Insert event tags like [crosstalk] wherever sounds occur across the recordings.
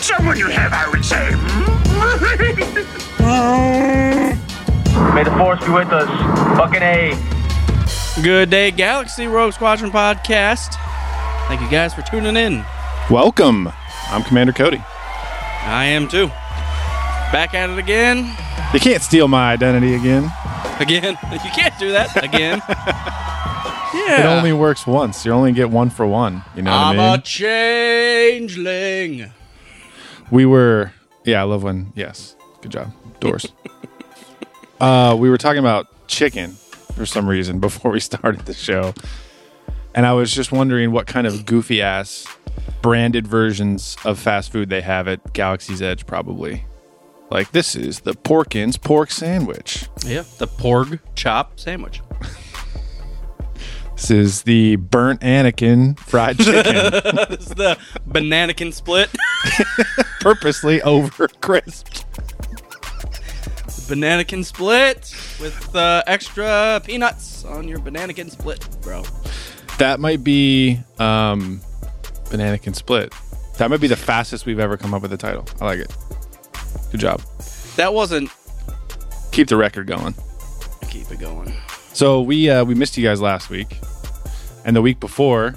Found someone you have, I would say. Mm-hmm? [laughs] May the force be with us. Fucking A. Good day, Galaxy Rogue Squadron podcast. Thank you guys for tuning in. Welcome. I'm Commander Cody. I am too. Back at it again. You can't steal my identity again. Again. [laughs] You can't do that again. [laughs] Yeah. It only works once. You only get one for one. You know I'm what I a mean? changeling. We were, yeah, I love when, yes, good job. Doors. [laughs] uh, we were talking about chicken for some reason before we [laughs] started the show. And I was just wondering what kind of goofy ass branded versions of fast food they have at Galaxy's Edge, probably. Like, this is the Porkins pork sandwich. Yeah. The porg chop sandwich. [laughs] This is the burnt Anakin fried [laughs] chicken, this is the bananakin split. [laughs] purposely over crisped. bananakin split with uh, extra peanuts on your bananakin split, bro. That might be um, Bananakin split. That might be the fastest we've ever come up with a title. I like it. Good job. That wasn't. Keep the record going. Keep it going. So we uh, we missed you guys last week, and the week before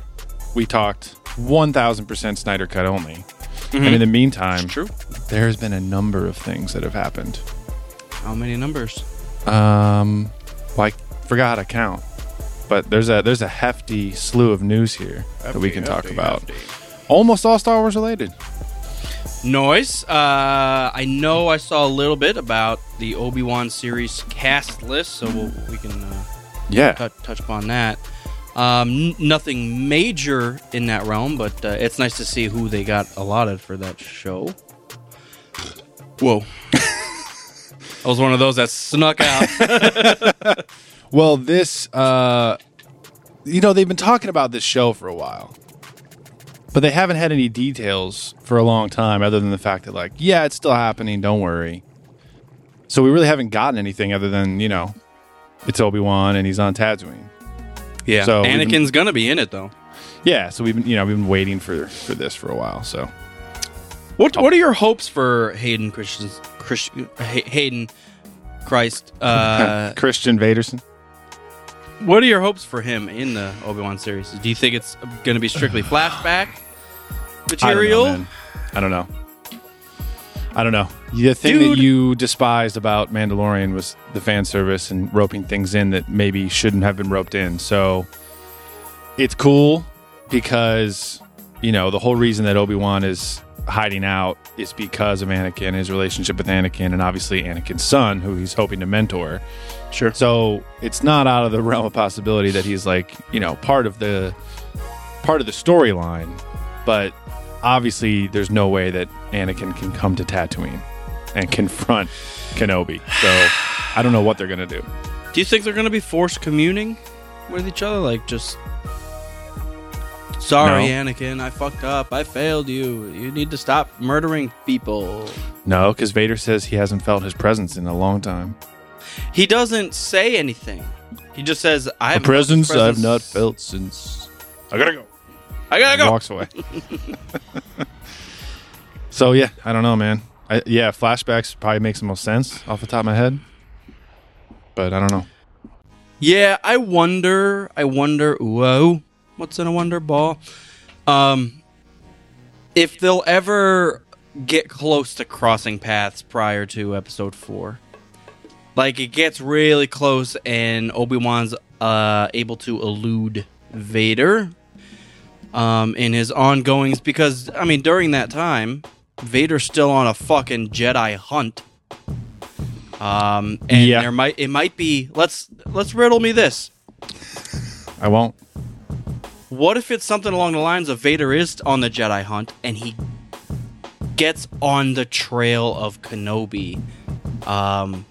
we talked 1,000% Snyder Cut only. And in the meantime, True. there has been a number of things that have happened. How many numbers? Um, like forgot how to count, but there's a there's a hefty slew of news here that we can talk about. Almost all Star Wars related. Noise. Uh, I know I saw a little bit about the Obi Wan series cast list, so we'll, we can uh, Yeah, touch, touch upon that. Um, n- nothing major in that realm, but uh, it's nice to see who they got allotted for that show. Whoa. [laughs] I was one of those that snuck out. [laughs] Well, this, uh, you know, they've been talking about this show for a while, but they haven't had any details for a long time, other than the fact that, like, yeah, it's still happening. Don't worry. So we really haven't gotten anything other than you know, it's Obi Wan and he's on Tatooine. yeah. So we've been- Anakin's gonna be in it though. Yeah, so we've been, you know, we've been waiting for for this for a while. So What What are your hopes for Hayden Christian Christian Hayden Christ? [laughs] Uh, Christian Vaderson. what are your hopes for him in the Obi Wan series? Do you think it's going to be strictly [sighs] flashback material? I don't know. I don't know. I don't know. The thing Dude. that you despised about Mandalorian was the fan service and roping things in that maybe shouldn't have been roped in. So it's cool because you know the whole reason that Obi Wan is hiding out is because of Anakin, his relationship with Anakin, and obviously Anakin's son, who he's hoping to mentor. Sure. So it's not out of the [laughs] realm of possibility that he's like you know part of the part of the storyline, but obviously there's no way that Anakin can come to Tatooine and confront Kenobi. So I don't know what they're gonna do. Do you think they're going to be forced communing with each other? Like, just. Sorry, No. Anakin, I fucked up. I failed you. You need to stop murdering people. No, because Vader says he hasn't felt his presence in a long time. He doesn't say anything. He just says, "I felt his presence I've not felt since I gotta go. I gotta go." Walks away. [laughs] so yeah, I don't know, man. I, yeah, flashbacks probably makes the most sense off the top of my head, but I don't know. Yeah, I wonder. I wonder. Whoa, what's in a wonder ball? Um, if they'll ever get close to crossing paths prior to episode four, like it gets really close, and Obi Wan's uh able to elude Vader, um, in his ongoings because I mean during that time, Vader's still on a fucking Jedi hunt. Um, and Yeah. there might it might be let's let's riddle me this. I won't. What if it's something along the lines of Vader is on the Jedi hunt and he gets on the trail of Kenobi. Um,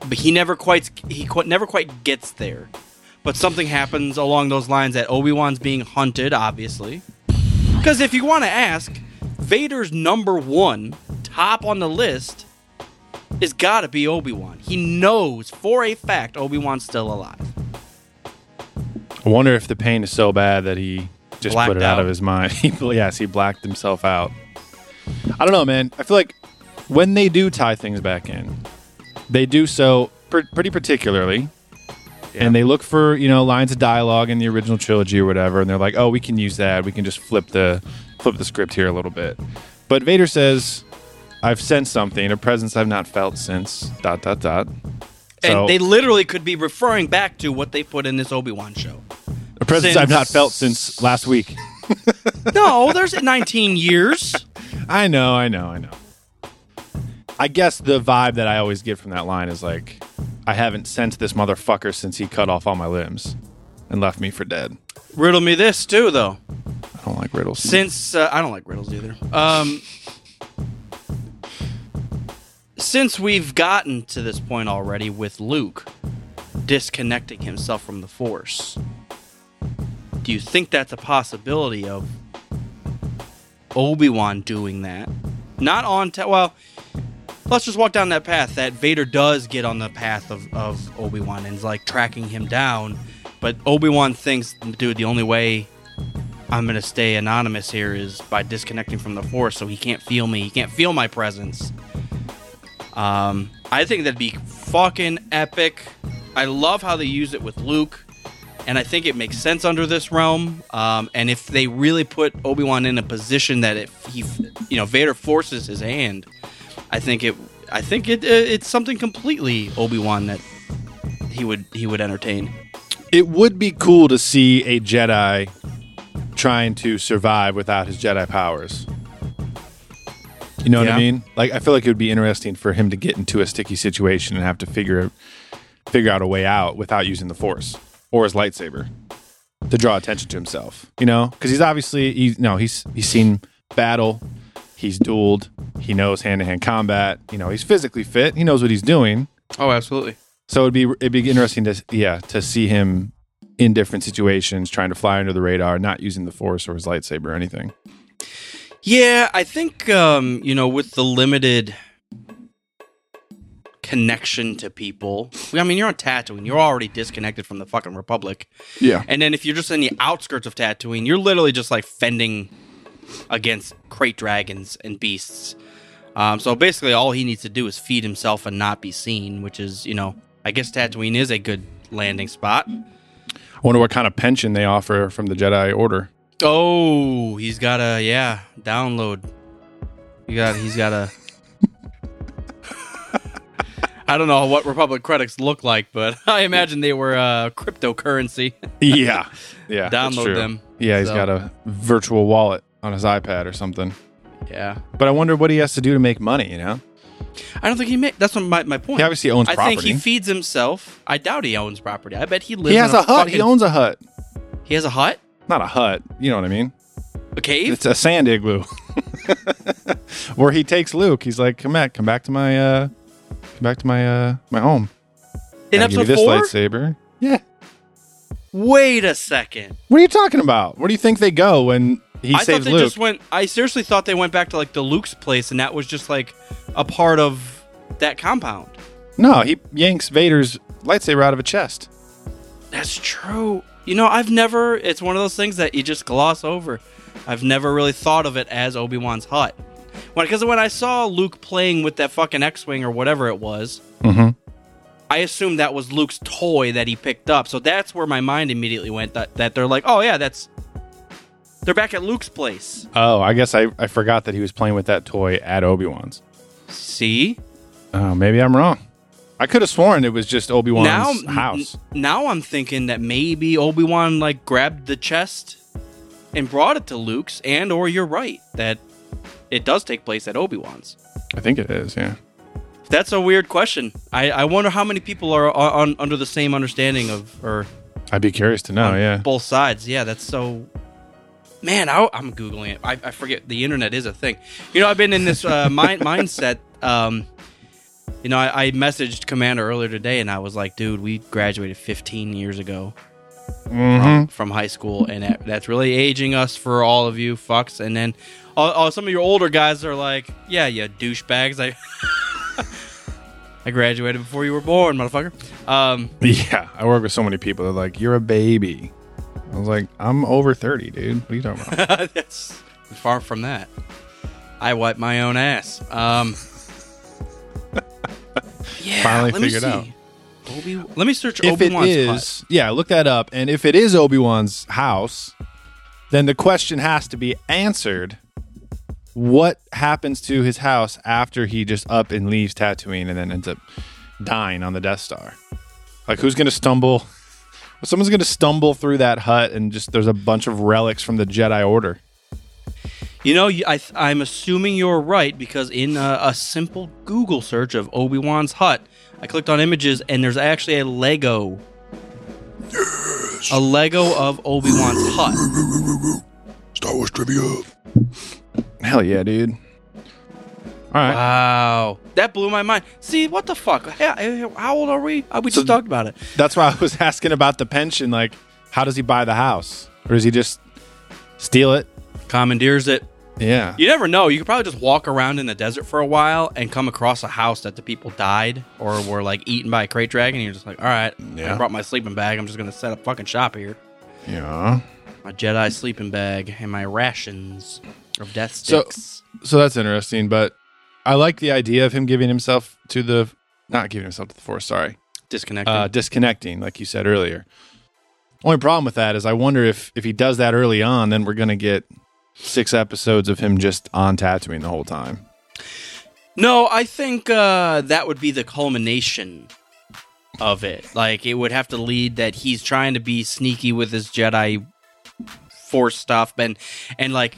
but he never quite he qu- never quite gets there. But something happens along those lines that Obi Wan's being hunted, obviously. Because if you want to ask, Vader's number one, top on the list, is got to be Obi Wan. He knows for a fact Obi Wan's still alive. I wonder if the pain is so bad that he just Blacked put it out. out. of his mind. [laughs] Yes, he blacked himself out. I don't know, man. I feel like when they do tie things back in, they do so pr- pretty particularly. And they look for you know lines of dialogue in the original trilogy or whatever, and they're like, "Oh, we can use that. We can just flip the flip the script here a little bit." But Vader says, "I've sensed something, a presence I've not felt since dot dot dot." And they literally could be referring back to what they put in this Obi Wan show. a presence since- I've not felt since last week. [laughs] No, there's 19 years. I know, I know, I know. I guess the vibe that I always get from that line is like, I haven't sensed this motherfucker since he cut off all my limbs and left me for dead. Riddle me this too, though. I don't like riddles. Since uh, I don't like riddles either. Um, since we've gotten to this point already with Luke disconnecting himself from the Force, do you think that's a possibility of Obi Wan doing that? Not on. Ta- well, let's just walk down that path. That Vader does get on the path of, of Obi Wan and is like tracking him down. But Obi Wan thinks, dude, the only way I'm gonna stay anonymous here is by disconnecting from the Force, so he can't feel me. He can't feel my presence. Um, I think that'd be fucking epic. I love how they use it with Luke, and I think it makes sense under this realm. Um, and if they really put Obi Wan in a position that if he, you know, Vader forces his hand, I think it. I think it. Uh, it's something completely Obi Wan that he would he would entertain. it would be cool to see a Jedi trying to survive without his Jedi powers. You know what I mean? Like, I feel like it would be interesting for him to get into a sticky situation and have to figure figure out a way out without using the Force or his lightsaber to draw attention to himself. You know, because he's obviously he's no he's he's seen battle, he's dueled, he knows hand to hand combat. You know, he's physically fit. He knows what he's doing. Oh, absolutely. So it'd be it'd be interesting to yeah to see him in different situations trying to fly under the radar, not using the force or his lightsaber or anything. Yeah, I think um, you know, with the limited connection to people. I mean, you're on Tatooine. You're already disconnected from the fucking Republic. Yeah. And then if you're just in the outskirts of Tatooine, you're literally just like fending against krayt dragons and beasts. Um, so basically, all he needs to do is feed himself and not be seen, which is, you know, I guess Tatooine is a good landing spot. I wonder what kind of pension they offer from the Jedi Order. Oh, he's got a yeah download. You got he's got a. [laughs] I don't know what Republic credits look like, but [laughs] I imagine they were uh, cryptocurrency. [laughs] Yeah. Yeah. Download them. Yeah, he's So- got a virtual wallet on his iPad or something. yeah, But I wonder what he has to do to make money, you know? I don't think he made. That's what my my point. He obviously owns I property. think he feeds himself. I doubt he owns property. I bet he lives. He has in a hut. He owns a hut. He has a hut, Not a hut. You know what I mean? a cave. It's a sand igloo. [laughs] Where he takes Luke. He's like, come back, come back to my uh come back to my uh my home. in give you episode this four. lightsaber. Yeah. Wait a second. What are you talking about? Where do you think they go when he I thought they Luke? just went. I seriously thought they went back to like the Luke's place, and that was just like a part of that compound. no, he yanks Vader's lightsaber out of a chest. That's true. You know, I've never. It's one of those things that you just gloss over. I've never really thought of it as Obi Wan's hut. Because when I saw Luke playing with that fucking X-wing or whatever it was, Mhm. I assumed that was Luke's toy that he picked up. So that's where my mind immediately went. That that they're like, oh yeah, that's they're back at Luke's place. Oh, I guess I, I forgot that he was playing with that toy at Obi Wan's. See, Oh, maybe I'm wrong. I could have sworn it was just Obi now Wan's house. n- now I'm thinking that maybe Obi Wan like grabbed the chest and brought it to Luke's, and or you're right that it does take place at Obi Wan's. I think it is. Yeah. That's a weird question. I, I wonder how many people are on, under the same understanding of or I'd be curious to know. Yeah. both sides. Yeah, that's so. Man, I, I'm googling it. I, I forget the internet is a thing. You know, I've been in this uh, [laughs] mind, mindset. Um, you know, I, I messaged Commander earlier today, and I was like, "Dude, we graduated 15 years ago from, from high school, and that, that's really aging us for all of you fucks." And then, oh, oh, some of your older guys are like, "Yeah, you douchebags." I [laughs] I graduated before you were born, motherfucker. Um, [laughs] Yeah, I work with so many people. They're like, "You're a baby." I was like, "I'm over thirty, dude. What are you talking about?" [laughs] That's far from that. I wipe my own ass. Um, [laughs] yeah, Finally let me figured see. out. Obi, let me search if Obi it Wan's is, yeah, look that up. And if it is Obi Wan's house, then the question has to be answered: What happens to his house after he just up and leaves Tatooine and then ends up dying on the Death Star? Like, who's going to stumble? Someone's going to stumble through that hut and just there's a bunch of relics from the Jedi Order. You know, I, I'm assuming you're right because in a, a simple Google search of Obi Wan's hut, I clicked on images and there's actually a Lego. A Lego of Obi Wan's hut. [laughs] Star Wars trivia. Hell yeah, dude! Right, Wow, that blew my mind. See, what the fuck? How, how old are we? Uh, we just talked about it. that's why I was [laughs] asking about the pension. Like, how does he buy the house, or does he just steal it? Commandeers it. Yeah, You never know. You could probably just walk around in the desert for a while and come across a house that the people died or were like eaten by a krayt dragon. You're just like, all right, Yeah. I brought my sleeping bag. I'm just gonna set up fucking shop here. yeah. My Jedi sleeping bag and my rations of death So- sticks. So that's interesting, but I like the idea of him giving himself to the not giving himself to the force, sorry. Disconnected. Uh disconnecting, like you said earlier. Only problem with that is I wonder if if he does that early on, then we're gonna get six episodes of him just on Tatooine the whole time. no, I think uh, that would be the culmination of it. Like it would have to lead that he's trying to be sneaky with his Jedi force stuff and and like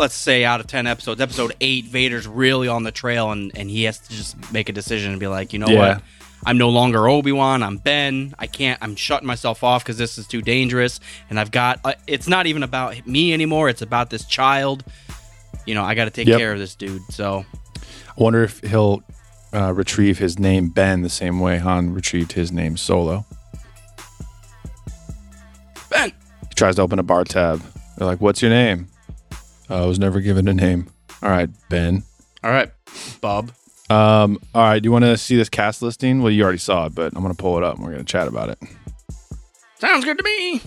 let's say out of 10 episodes episode 8 vader's really on the trail and and he has to just make a decision and be like you know Yeah. what i'm no longer obi-wan i'm ben i can't i'm shutting myself off because this is too dangerous and i've got uh, it's not even about me anymore it's about this child you know i gotta take Yep. care of this dude so I wonder if he'll uh, retrieve his name Ben the same way Han retrieved his name Solo. ben He tries to open a bar tab. They're like, "What's your name?" "Uh, I was never given a name. All right, Ben. all right bob Um, all right, do you want to see this cast listing? Well, you already saw it, but I'm going to pull it up and we're going to chat about it. sounds good to me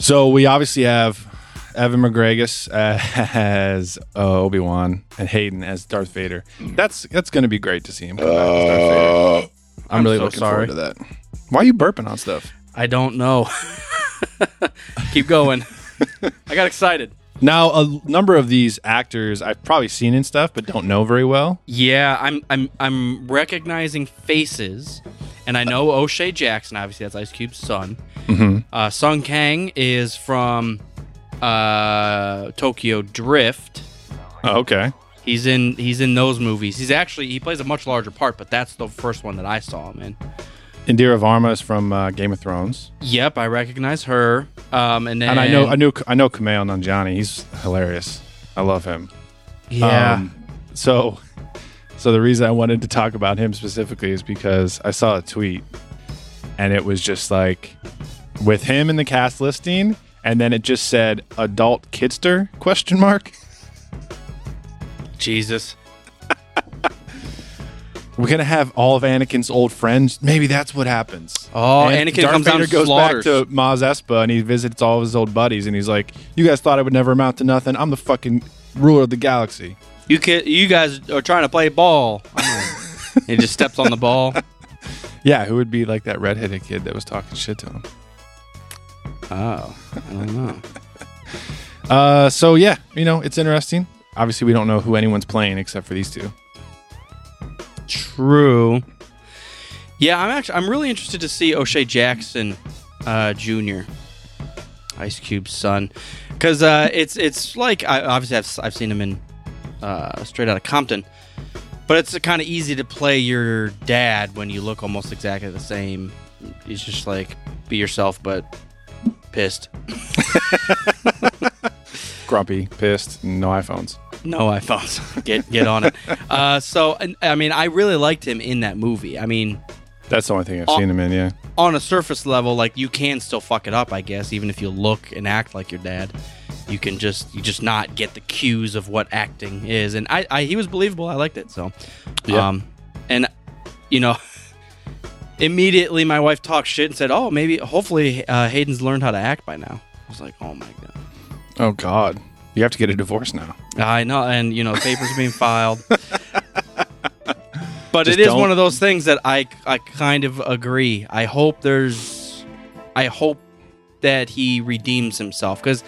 So we obviously have Evan McGregor as uh, Obi Wan and Hayden as Darth Vader. That's that's going to be great to see him come back as Darth Vader. I'm, I'm really so looking sorry. forward to that. Why are you burping on stuff? i don't know [laughs] keep going [laughs] i got excited Now, a number of these actors I've probably seen in stuff, but don't know very well. Yeah, I'm I'm I'm recognizing faces, and I know O'Shea Jackson. Obviously, that's Ice Cube's son. Mm-hmm. Uh, Sung Kang is from uh, Tokyo Drift. Oh, okay. He's in he's in those movies. He's actually he plays a much larger part, but that's the first one that I saw him in. Indira Varma is from uh, Game of Thrones, Yep, I recognize her. Um, and then and I know I knew I know Kumail Nanjiani. He's hilarious. I love him. yeah. Um, so, so the reason I wanted to talk about him specifically is because I saw a tweet, and it was just like with him in the cast listing, and then it just said adult Kitster question mark. Jesus. We're gonna have all of Anakin's old friends. Maybe that's what happens. Oh, And Anakin Darth comes down Vader and goes slaughters. back to Mos Espa and he visits all of his old buddies, and he's like, "You guys thought I would never amount to nothing. I'm the fucking ruler of the galaxy." You kid, you guys are trying to play ball. [laughs] he just steps on the ball. Yeah, who would be like that redheaded kid that was talking shit to him? Oh, I don't know. [laughs] Uh, so yeah, you know, it's interesting. Obviously, we don't know who anyone's playing except for these two. True. Yeah, I'm actually I'm really interested to see O'Shea Jackson uh, Jr. Ice Cube's son, because uh, it's it's like I, obviously I've, I've seen him in uh, Straight Outta Compton, but it's kind of easy to play your dad when you look almost exactly the same. He's just like be yourself, but pissed. [laughs] grumpy, pissed, no iPhones. No iPhones. [laughs] get get on it. Uh, so, and, I mean, I really liked him in that movie. I mean, That's the only thing I've Oh. seen him in. Yeah, on a surface level, like you can still fuck it up, I guess, even if you look and act like your dad. You can just you just not get the cues of what acting is, and I, I he was believable. I liked it. So, Yeah. um, and you know, [laughs] immediately my wife talked shit and said, "Oh, maybe hopefully uh, Hayden's learned how to act by now." I was like, "Oh my god." Oh God, you have to get a divorce now. I know, and you know, papers are being filed. [laughs] but Just it is don't- one of those things that I I kind of agree. I hope there's, I hope that he redeems himself because,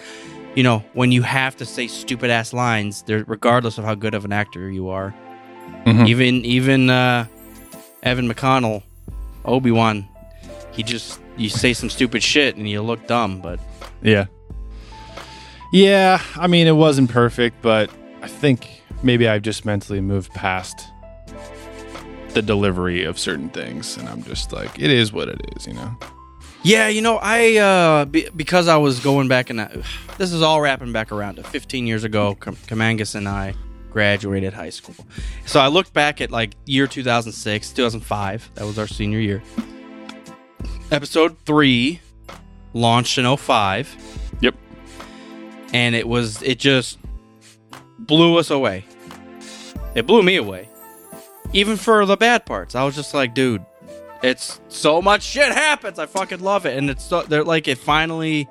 you know, when you have to say stupid ass lines, there, regardless of how good of an actor you are, Mhm. even even uh, Evan McConnell, Obi Wan, he just you say some stupid shit and you look dumb, but Yeah. Yeah, I mean, it wasn't perfect, but I think maybe I've just mentally moved past the delivery of certain things, and I'm just like, it is what it is, you know. Yeah, you know, I uh, be, because I was going back and [sighs] this is all wrapping back around to 15 years ago. Kam- Kamangas and I graduated high school, so I looked back at like year 2006, 2005. That was our senior year. Episode three launched in 05, Yep. And it was it just blew us away. It blew me away, even for the bad parts. I was just like, dude, it's so much shit happens. I fucking love it, and it's so, they're like it finally.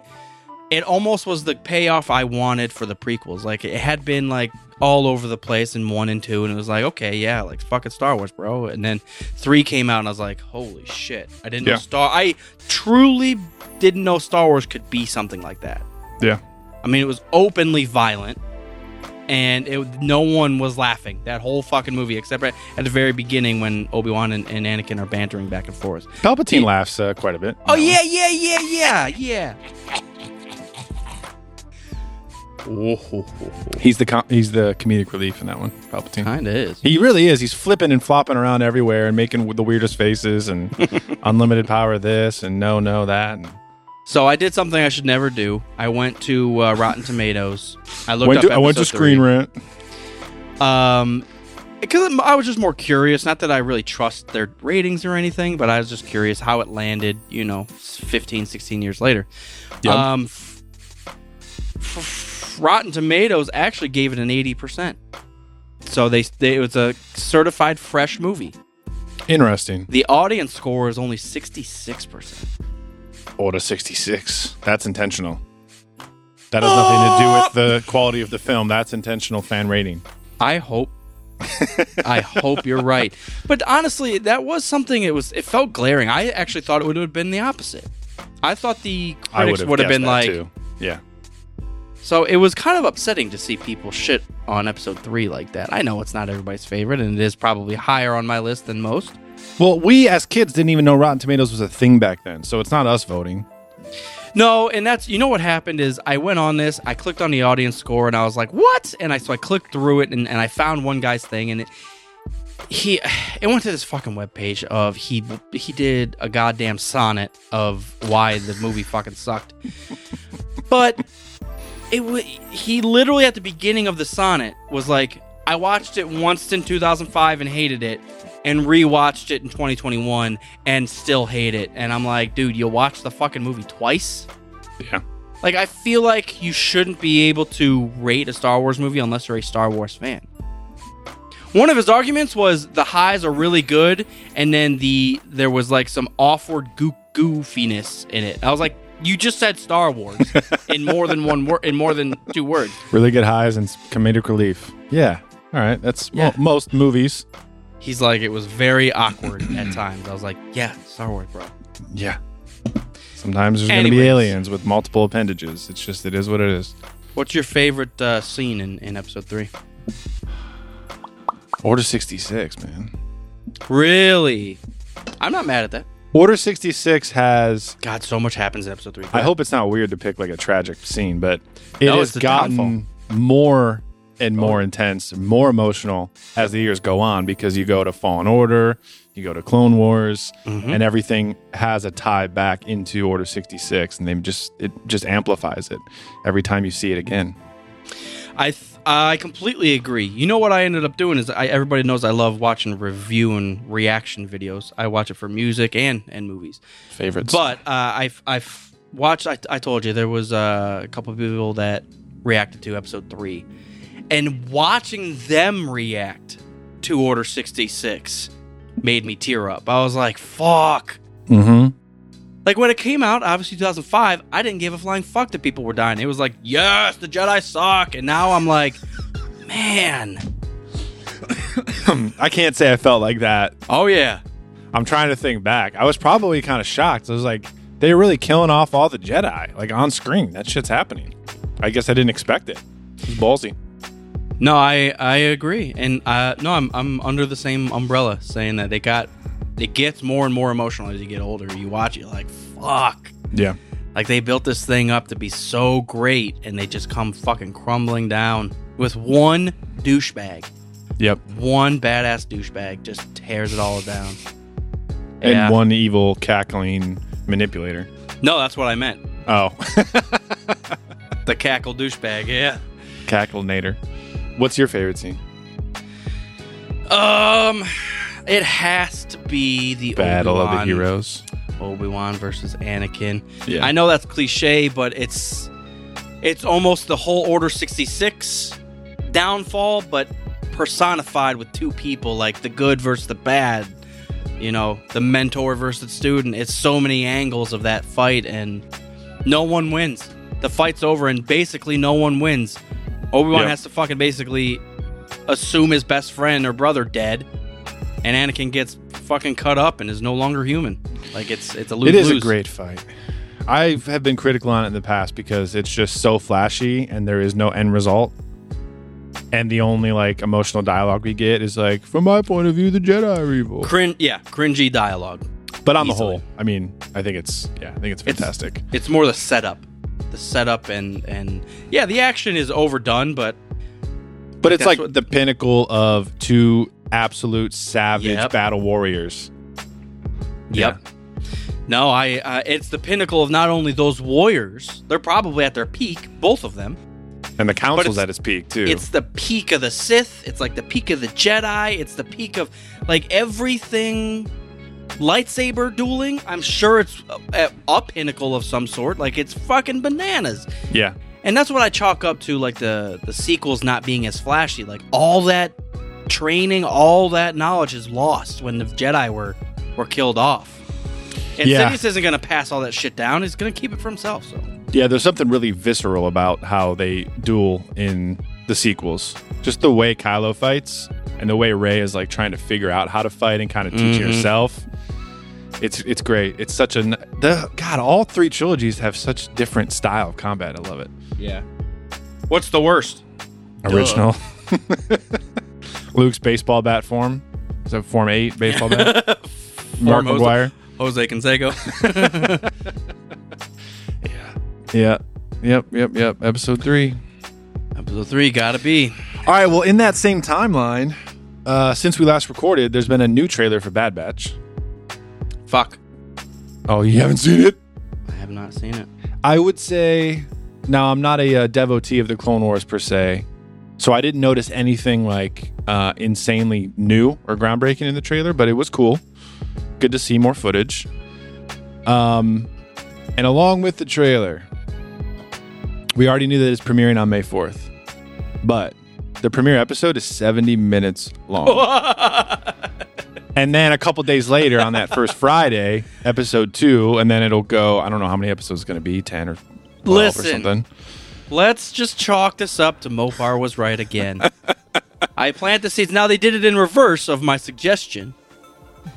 It almost was the payoff I wanted for the prequels. Like it had been like all over the place in one and two, and it was like, okay, yeah, like fucking Star Wars, bro. And then three came out, and I was like, holy shit! I didn't know Star. I truly didn't know Star Wars could be something like that. Yeah. I mean, it was openly violent, and it no one was laughing that whole fucking movie except at, at the very beginning when Obi Wan and, and Anakin are bantering back and forth. Palpatine laughs uh, quite a bit. Oh yeah, yeah, yeah, yeah, yeah. He's the com- he's the comedic relief in that one, Palpatine. Kinda is. He really is. He's flipping and flopping around everywhere and making the weirdest faces and [laughs] unlimited power this and no, no, that. And So I did something I should never do. I went to uh, Rotten Tomatoes. I looked went up. to, I went to Screen. Rant. Um, because I was just more curious. Not that I really trust their ratings or anything, but I was just curious how it landed. You know, 15, 16 years later. Yep. Um, f- f- Rotten Tomatoes actually gave it an eighty percent. So they, they it was a certified fresh movie. Interesting. The audience score is only sixty six percent. Order 66. That's intentional. That has nothing to do with the quality of the film. That's intentional fan rating. I hope. I hope you're right. But honestly, that was something. It was. It felt glaring. I actually thought it would have been the opposite. I thought the critics would have been like. too. Yeah. So it was kind of upsetting to see people shit on episode three like that. I know it's not everybody's favorite, and it is probably higher on my list than most. Well, we as kids didn't even know Rotten Tomatoes was a thing back then, so it's not us voting. No, and that's you know what happened is I went on this, I clicked on the audience score, and I was like, "What?" And I so I clicked through it, and, and I found one guy's thing, and it he it went to this fucking webpage of he he did a goddamn sonnet of why the movie fucking sucked, [laughs] but it wa he literally at the beginning of the sonnet was like, "I watched it once in 2005 and hated it." And rewatched it in 2021 and still hate it. And I'm like, dude, you watched the fucking movie twice? Yeah. Like, I feel like you shouldn't be able to rate a Star Wars movie unless you're a Star Wars fan. One of his arguments was the highs are really good, and then the there was like some awkward goo- goofiness in it. I was like, you just said Star Wars [laughs] in more than one word, in more than two words. Really good highs and comedic relief. Yeah. All right. That's mo- most movies. He's like, it was very awkward at [clears throat] times. I was like, yeah, Star Wars, bro. Yeah. Sometimes there's going to be Anyways. aliens with multiple appendages. It's just, it is what it is. What's your favorite uh, scene in, in episode three? Order 66, man. Really? I'm not mad at that. Order 66 has. God, so much happens in episode three. I hope it's not weird to pick like a tragic scene, but it No, has it's the gotten more and more intense, more emotional as the years go on because you go to Fallen Order, you go to Clone Wars, Mm-hmm. and everything has a tie back into Order 66 and they just it just amplifies it every time you see it again. I th- I completely agree. You know what I ended up doing is I, everybody knows I love watching review and reaction videos. I watch it for music and and movies. Favorites. But uh, I've I've watched. I, I told you there was uh, a couple of people that reacted to episode three, and watching them react to Order sixty six made me tear up. I was like, "Fuck." mm-hmm. Like when it came out, obviously 2005, I didn't give a flying fuck that people were dying. It was like, yes, the Jedi suck. And now I'm like, man. [coughs] I can't say I felt like that. Oh, yeah. I'm trying to think back. I was probably kind of shocked. I was like, they're really killing off all the Jedi, like on screen. That shit's happening. I guess I didn't expect it. It's ballsy. No, I I agree. And uh, no, I'm, I'm under the same umbrella saying that they got, it gets more and more emotional as you get older. You watch it like, fuck. Yeah. Like they built this thing up to be so great and they just come fucking crumbling down with one douchebag. Yep. One badass douchebag just tears it all down. And Yeah. one evil cackling manipulator. No, that's what I meant. Oh, [laughs] The cackle douchebag, yeah. cacklenator. What's your favorite scene? Um, it has to be the Battle of the Heroes. Obi Wan versus Anakin. Yeah. I know that's cliche, but it's it's almost the whole Order sixty six downfall, but personified with two people, like the good versus the bad. You know, the mentor versus the student. It's so many angles of that fight, and no one wins. The fight's over, and basically no one wins. Obi Wan Yep. has to fucking basically assume his best friend or brother dead, and Anakin gets fucking cut up and is no longer human. Like it's it's a lose. It is a great fight. I have been critical on it in the past because it's just so flashy and there is no end result. And the only like emotional dialogue we get is like, from my point of view, the Jedi are evil. Crin- yeah, cringy dialogue. But on the Easily. whole, I mean, I think it's yeah, I think it's It's- fantastic. It's more the setup, the setup, and and yeah, the action is overdone, but but it's like what- the pinnacle of two absolute savage Yep. battle warriors. yep. No, I. Uh, it's the pinnacle of not only those warriors; they're probably at their peak, both of them. And the council's it's- at its peak too. It's the peak of the Sith. It's like the peak of the Jedi. It's the peak of like everything lightsaber dueling. I'm sure it's uh, uh, a, a pinnacle of some sort. Like it's fucking bananas. yeah. And that's what I chalk up to like the the sequels not being as flashy. Like all that training, all that knowledge is lost when the Jedi were were killed off. And Yeah. Sidious isn't gonna pass all that shit down. He's gonna keep it for himself. So Yeah, there's something really visceral about how they duel in the sequels. Just the way Kylo fights and the way Rey is like trying to figure out how to fight and kind of teach Mhm. herself. It's it's great. It's such a the God. All three trilogies have such different style of combat. I love it. yeah. What's the worst? Original. [laughs] Luke's baseball bat form. Is that form eight baseball bat? [laughs] Mark Form Jose- McGwire. Jose Canseco. [laughs] yeah. Yeah. Yep. Yep. Yep. Episode three. Episode three gotta be. All right. Well, in that same timeline, uh, since we last recorded, there's been a new trailer for Bad Batch. Fuck. Oh, you haven't seen it? I have not seen it. I would say. Now, I'm not a, uh devotee of the Clone Wars per se, so I didn't notice anything like uh, insanely new or groundbreaking in the trailer, but it was cool. Good to see more footage. Um, and along with the trailer, we already knew that it's premiering on May 4th, but the premiere episode is 70 minutes long. [laughs] And then a couple days later, on that first Friday, episode two, and then it'll go. I don't know how many episodes it's going to be, ten or 12 or Listen. something. Let's just chalk this up to Mopar was right again. [laughs] I plant the seeds. Now they did it in reverse of my suggestion.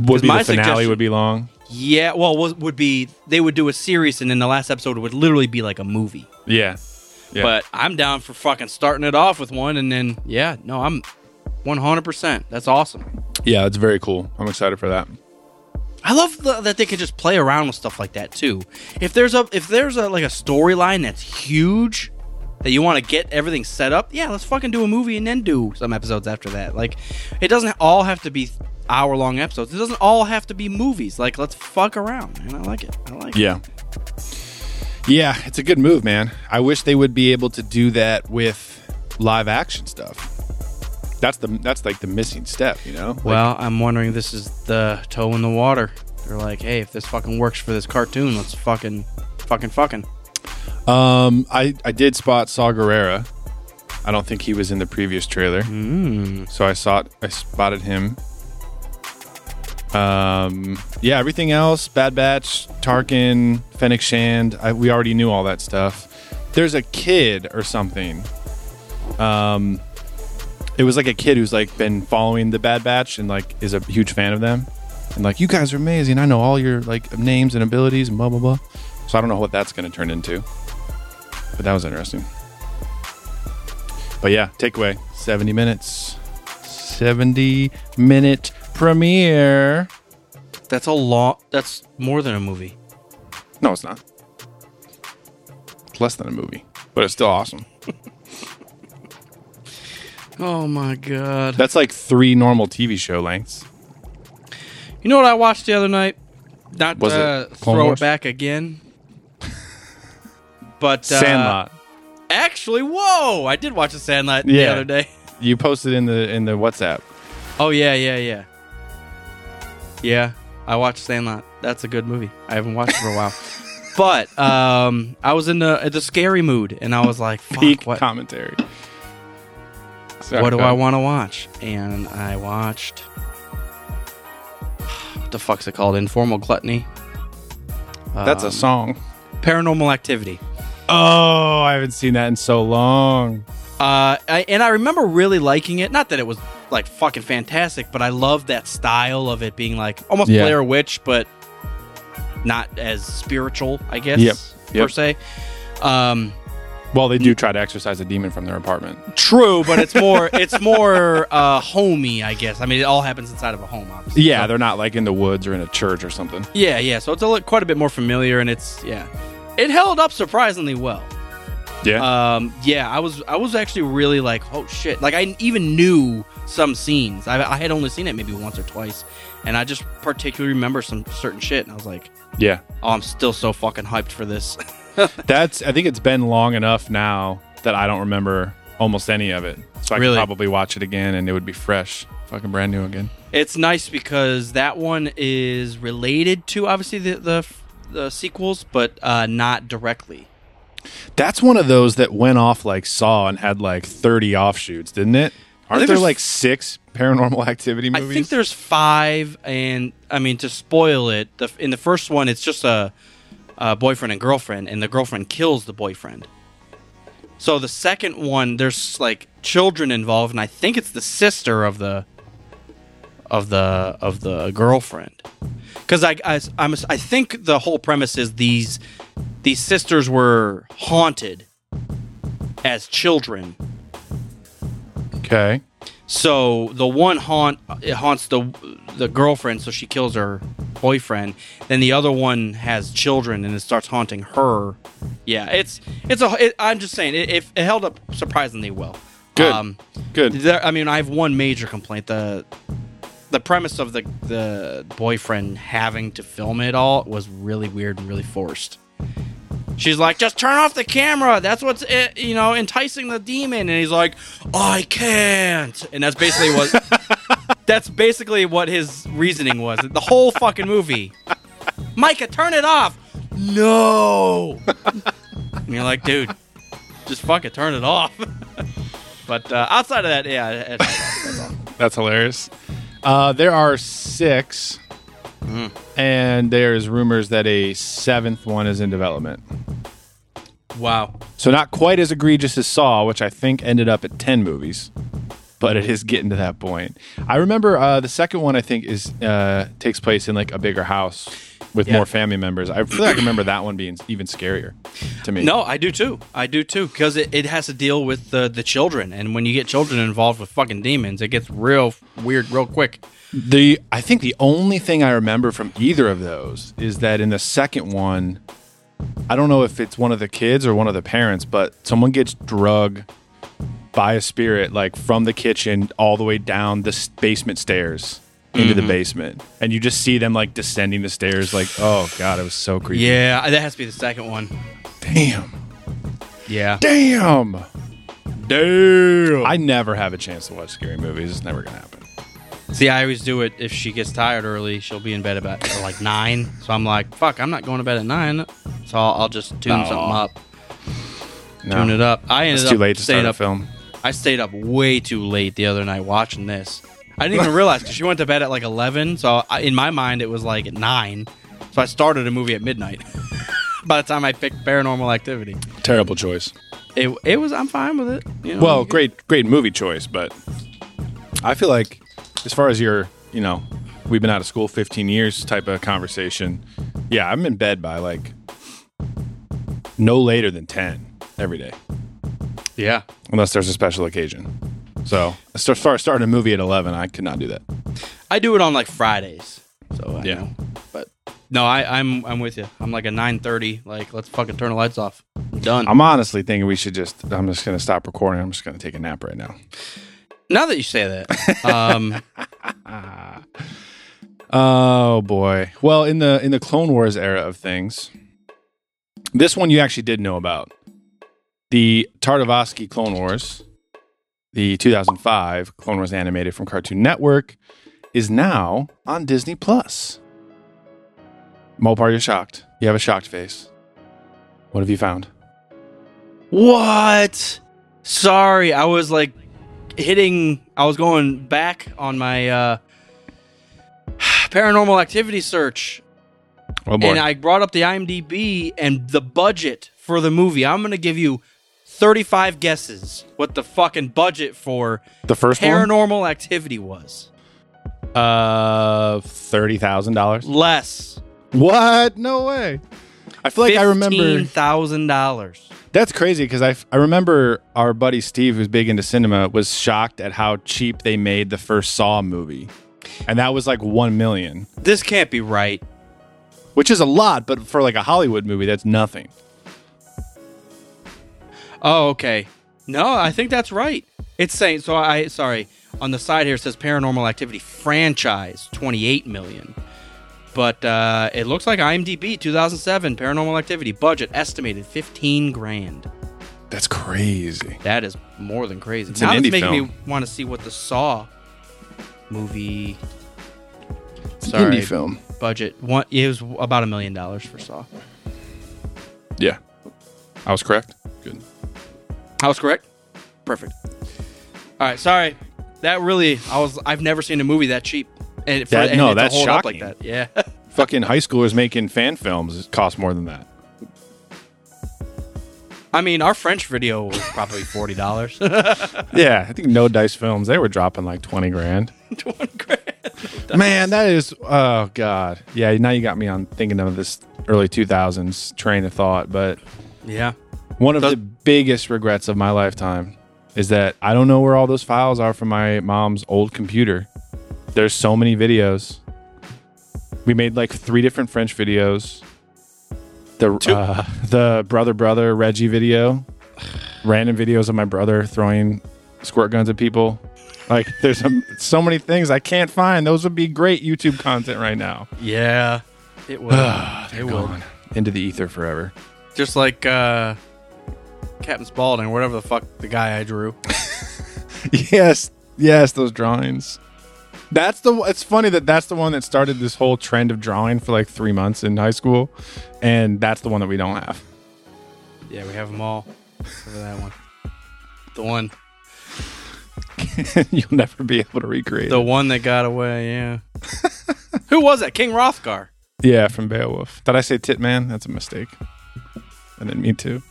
Would be my the finale suggestion- would be long. Yeah, well, was, would be they would do a series, and then the last episode would literally be like a movie. Yeah, yeah. But I'm down for fucking starting it off with one, and then yeah, no, I'm 100. percent That's awesome. yeah, it's very cool. I'm excited for that. I love the, that they can just play around with stuff like that too. If there's a if there's a like a storyline that's huge that you want to get everything set up, yeah, let's fucking do a movie and then do some episodes after that. Like it doesn't all have to be hour long episodes. It doesn't all have to be movies. Like let's fuck around. And I like it. I like it. Yeah, yeah, it's a good move, man. I wish they would be able to do that with live action stuff. That's the that's like the missing step, you know. Like, Well, I'm wondering this is the toe in the water. They're like, hey, if this fucking works for this cartoon, let's fucking, fucking, fucking. um, I I did spot Saw Gerrera. I don't think he was in the previous trailer, so I saw I spotted him. Um, yeah, everything else, Bad Batch, Tarkin, Fennec Shand, I, we already knew all that stuff. There's a kid or something. Um, it was like a kid who's like been following the Bad Batch and like is a huge fan of them, and like you guys are amazing. I know all your like names and abilities and blah blah blah. So I don't know what that's going to turn into, but that was interesting. But yeah, takeaway 70 minutes. 70 minute premiere. That's a lot. That's more than a movie. No, it's not. It's less than a movie, but it's still awesome. [laughs] Oh my god. That's like three normal TV show lengths. You know what I watched the other night? Not Was it uh, Clone throw Wars? it back again. [laughs] But uh, Sandlot. Actually, whoa! I did watch the Sandlot the Yeah. other day. [laughs] You posted in the in the WhatsApp. Oh yeah, yeah, yeah. Yeah, I watched Sandlot. That's a good movie. I haven't watched it for a while. [laughs] But um, I was in the the scary mood, and I was like, Fuck, what, commentary. Sorry, what do I want to watch? And I watched. [sighs] What the fuck's it called? Informal Gluttony. That's a Um, song. Paranormal Activity. Oh, I haven't seen that in so long. Uh, I, and I remember really liking it. Not that it was like fucking fantastic, but I love that style of it being like almost Yeah. Blair Witch, but not as spiritual, I guess, Yep. per se. Um, Well, they do try to exorcise a demon from their apartment. true, but it's more [laughs] it's more uh, homey, I guess. I mean, it all happens inside of a home, obviously. Yeah, So- they're not like in the woods or in a church or something. yeah, yeah. So it's a, quite a bit more familiar, and it's yeah, it held up surprisingly well. Yeah. Um, yeah, I was I was actually really like, oh shit! Like I even knew some scenes. I, I had only seen it maybe once or twice, and I just particularly remember some certain shit. And I was like, yeah. oh, I'm still so fucking hyped for this. [laughs] That's I think it's been long enough now that I don't remember almost any of it. So I Really? could probably watch it again and it would be fresh. Fucking brand new again. it's nice because that one is related to obviously the the, the sequels, but uh, not directly. That's one of those that went off like Saw and had like 30 offshoots, didn't it? Aren't there like six paranormal [laughs] activity movies? I think there's five, and I mean to spoil it, the, in the first one, it's just a, a boyfriend and girlfriend, and the girlfriend kills the boyfriend. So the second one, there's like children involved, and I think it's the sister of the of the of the girlfriend. Because I, I I'm I think the whole premise is these these sisters were haunted as children Okay. so the one haunt it haunts the the girlfriend, so she kills her boyfriend. Then the other one has children, and it starts haunting her. Yeah, it's it's a. It, I'm just saying it, it, it held up surprisingly well. Good. Um, Good. There, I mean, I have one major complaint. The the premise of the the boyfriend having to film it all was really weird and really forced. She's like, just turn off the camera. That's what's eh, you know enticing the demon. And he's like, I can't. And that's basically what. [laughs] that's basically what his reasoning was. The whole fucking movie. Micah, turn it off. No. and you're like, dude, just fucking turn it off. [laughs] but uh, outside of that, yeah, it, it, that's all. That's hilarious. Uh, there are six, Mm. and there's rumors that a seventh one is in development. Wow. So not quite as egregious as Saw, which I think ended up at ten movies, but it is getting to that point. I remember uh, the second one. I think is uh, takes place in like a bigger house with Yeah. more family members. I feel like I remember that one being even scarier to me. No, I do too. I do too because it, it has to deal with the the children, and when you get children involved with fucking demons, it gets real weird real quick. The I think the only thing I remember from either of those is that in the second one, I don't know if it's one of the kids or one of the parents, but someone gets drug by a spirit like from the kitchen all the way down the basement stairs into Mm-hmm. the basement, and you just see them like descending the stairs. Like, oh god, it was so creepy. Yeah, that has to be the second one. Damn. Yeah, Damn. Damn. I never have a chance to watch scary movies. It's never gonna happen. See, I always do it. If she gets tired early, she'll be in bed about [laughs] like nine. So I'm like, fuck, I'm not going to bed at nine. So I'll, I'll just tune Aw. something up, No. tune it up. I ended It's up too late to start a film. I stayed up way too late the other night watching this. I didn't even realize because she went to bed at like eleven. So I, in my mind, it was like nine. So I started a movie at midnight. [laughs] By the time I picked Paranormal Activity, Terrible choice. it it was. I'm fine with it. You know, Well, great, great movie choice, but I feel like as far as your, you know, we've been out of school 15 years type of conversation. Yeah, I'm in bed by like no later than 10 every day, Yeah, unless there's a special occasion. So as far as starting a movie at 11, I could not do that. I do it on like Fridays. So I Yeah. know. But no, I, I'm I'm with you. I'm like a nine thirty. Like let's fucking turn the lights off. I'm done. I'm honestly thinking we should just, I'm just going to stop recording. I'm just going to take a nap right now. now that you say that, um, [laughs] Oh boy. Well, in the in the Clone Wars era of things, this one you actually did know about. The Tartakovsky Clone Wars, the 2005 Clone Wars animated from Cartoon Network, is now on Disney Plus. Mopar, you're shocked. You have a shocked face. What have you found? what? Sorry, I was like hitting. I was going back on my uh, [sighs] paranormal activity search, Oh boy. and I brought up the IMDb and the budget for the movie. I'm gonna give you. 35 guesses what the fucking budget for the first one? paranormal activity was. Uh, $30,000. Less. What? No way. I feel like I remember. thousand dollars. That's crazy because I, I remember our buddy Steve, who's big into cinema, was shocked at how cheap they made the first Saw movie, and that was like one million, This can't be right. which is a lot, but for like a Hollywood movie, that's nothing. Oh, okay. No, I think that's right. It's saying so. I sorry on the side here it says Paranormal Activity franchise twenty eight million, but uh, it looks like IMDb 2007 Paranormal Activity budget estimated fifteen grand. That's crazy. That is more than crazy. It's an now it's indie making film. me want to see what the Saw movie It's an Sorry. indie film. budget. One, it was about a million dollars for Saw. Yeah, I was correct. Good. I was correct. Perfect. All right, sorry. That really, I was. I've never seen a movie that cheap. And for, That- and no, it to that's hold up shocking. like that. Yeah. [laughs] Fucking high schoolers making fan films cost more than that. I mean, our French video was probably forty dollars. [laughs] Yeah, I think No Dice Films they were dropping like twenty grand. [laughs] Twenty grand. Man, that is oh god. Yeah, now you got me on thinking of this early two thousands train of thought, but Yeah. One of Does- the biggest regrets of my lifetime is that I don't know where all those files are from my mom's old computer. There's so many videos. We made like three different French videos. The uh, the brother brother Reggie video, random videos of my brother throwing squirt guns at people. Like there's um so many things I can't find. Those would be great YouTube content right now. Yeah. It. [sighs] They're it gone into the ether forever. just like uh, Captain Spaulding or whatever the fuck the guy I drew. [laughs] Yes, yes, those drawings. That's the. It's funny that that's the one that started this whole trend of drawing for like three months in high school, and that's the one that we don't have. Yeah, we have them all. Except for that one. The one. [laughs] You'll never be able to recreate. The it. one that got away. Yeah. [laughs] Who was that? King Hrothgar. Yeah, from Beowulf. Did I say Tit Man? That's a mistake. I didn't mean to.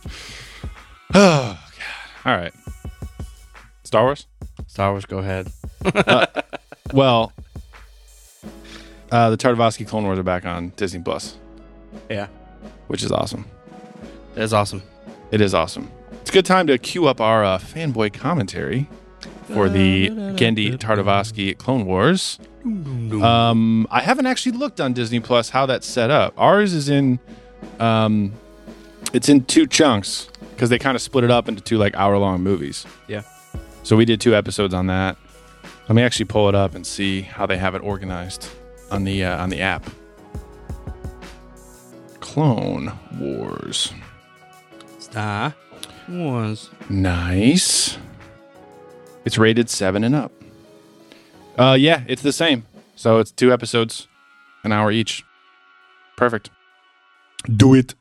Oh God! All right. Star Wars. Star Wars. Go ahead. [laughs] Well, uh, the Tartakovsky Clone Wars are back on Disney Plus, Yeah. which is awesome. That's awesome. It is awesome. It's a good time to queue up our uh, fanboy commentary for the Genndy Tartakovsky Clone Wars. Um, I haven't actually looked on Disney Plus how that's set up. Ours is in, um, it's in two chunks because they kind of split it up into two like hour long movies. Yeah. So we did two episodes on that. Let me actually pull it up and see how they have it organized on the uh, on the app. Clone Wars. Star Wars. Nice. It's rated seven and up. Uh, yeah, it's the same. So it's two episodes, an hour each. Perfect. Do it.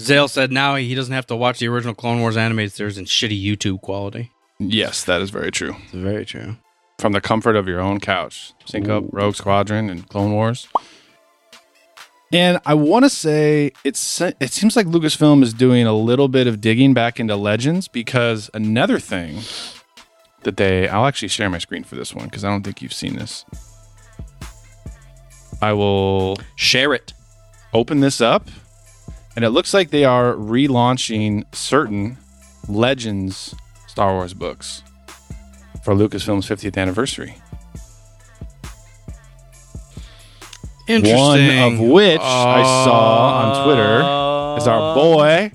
Zale said now he doesn't have to watch the original Clone Wars animated series in shitty YouTube quality. Yes, that is very true. It's very true. From the comfort of your own couch, sync up Rogue Squadron and Clone Wars. And I want to say it's it seems like Lucasfilm is doing a little bit of digging back into Legends because another thing that they I'll actually share my screen for this one because I don't think you've seen this. I will Share it. open this up, and it looks like they are relaunching certain Legends Star Wars books for Lucasfilm's 50th anniversary. Interesting. One of which I saw on Twitter is our boy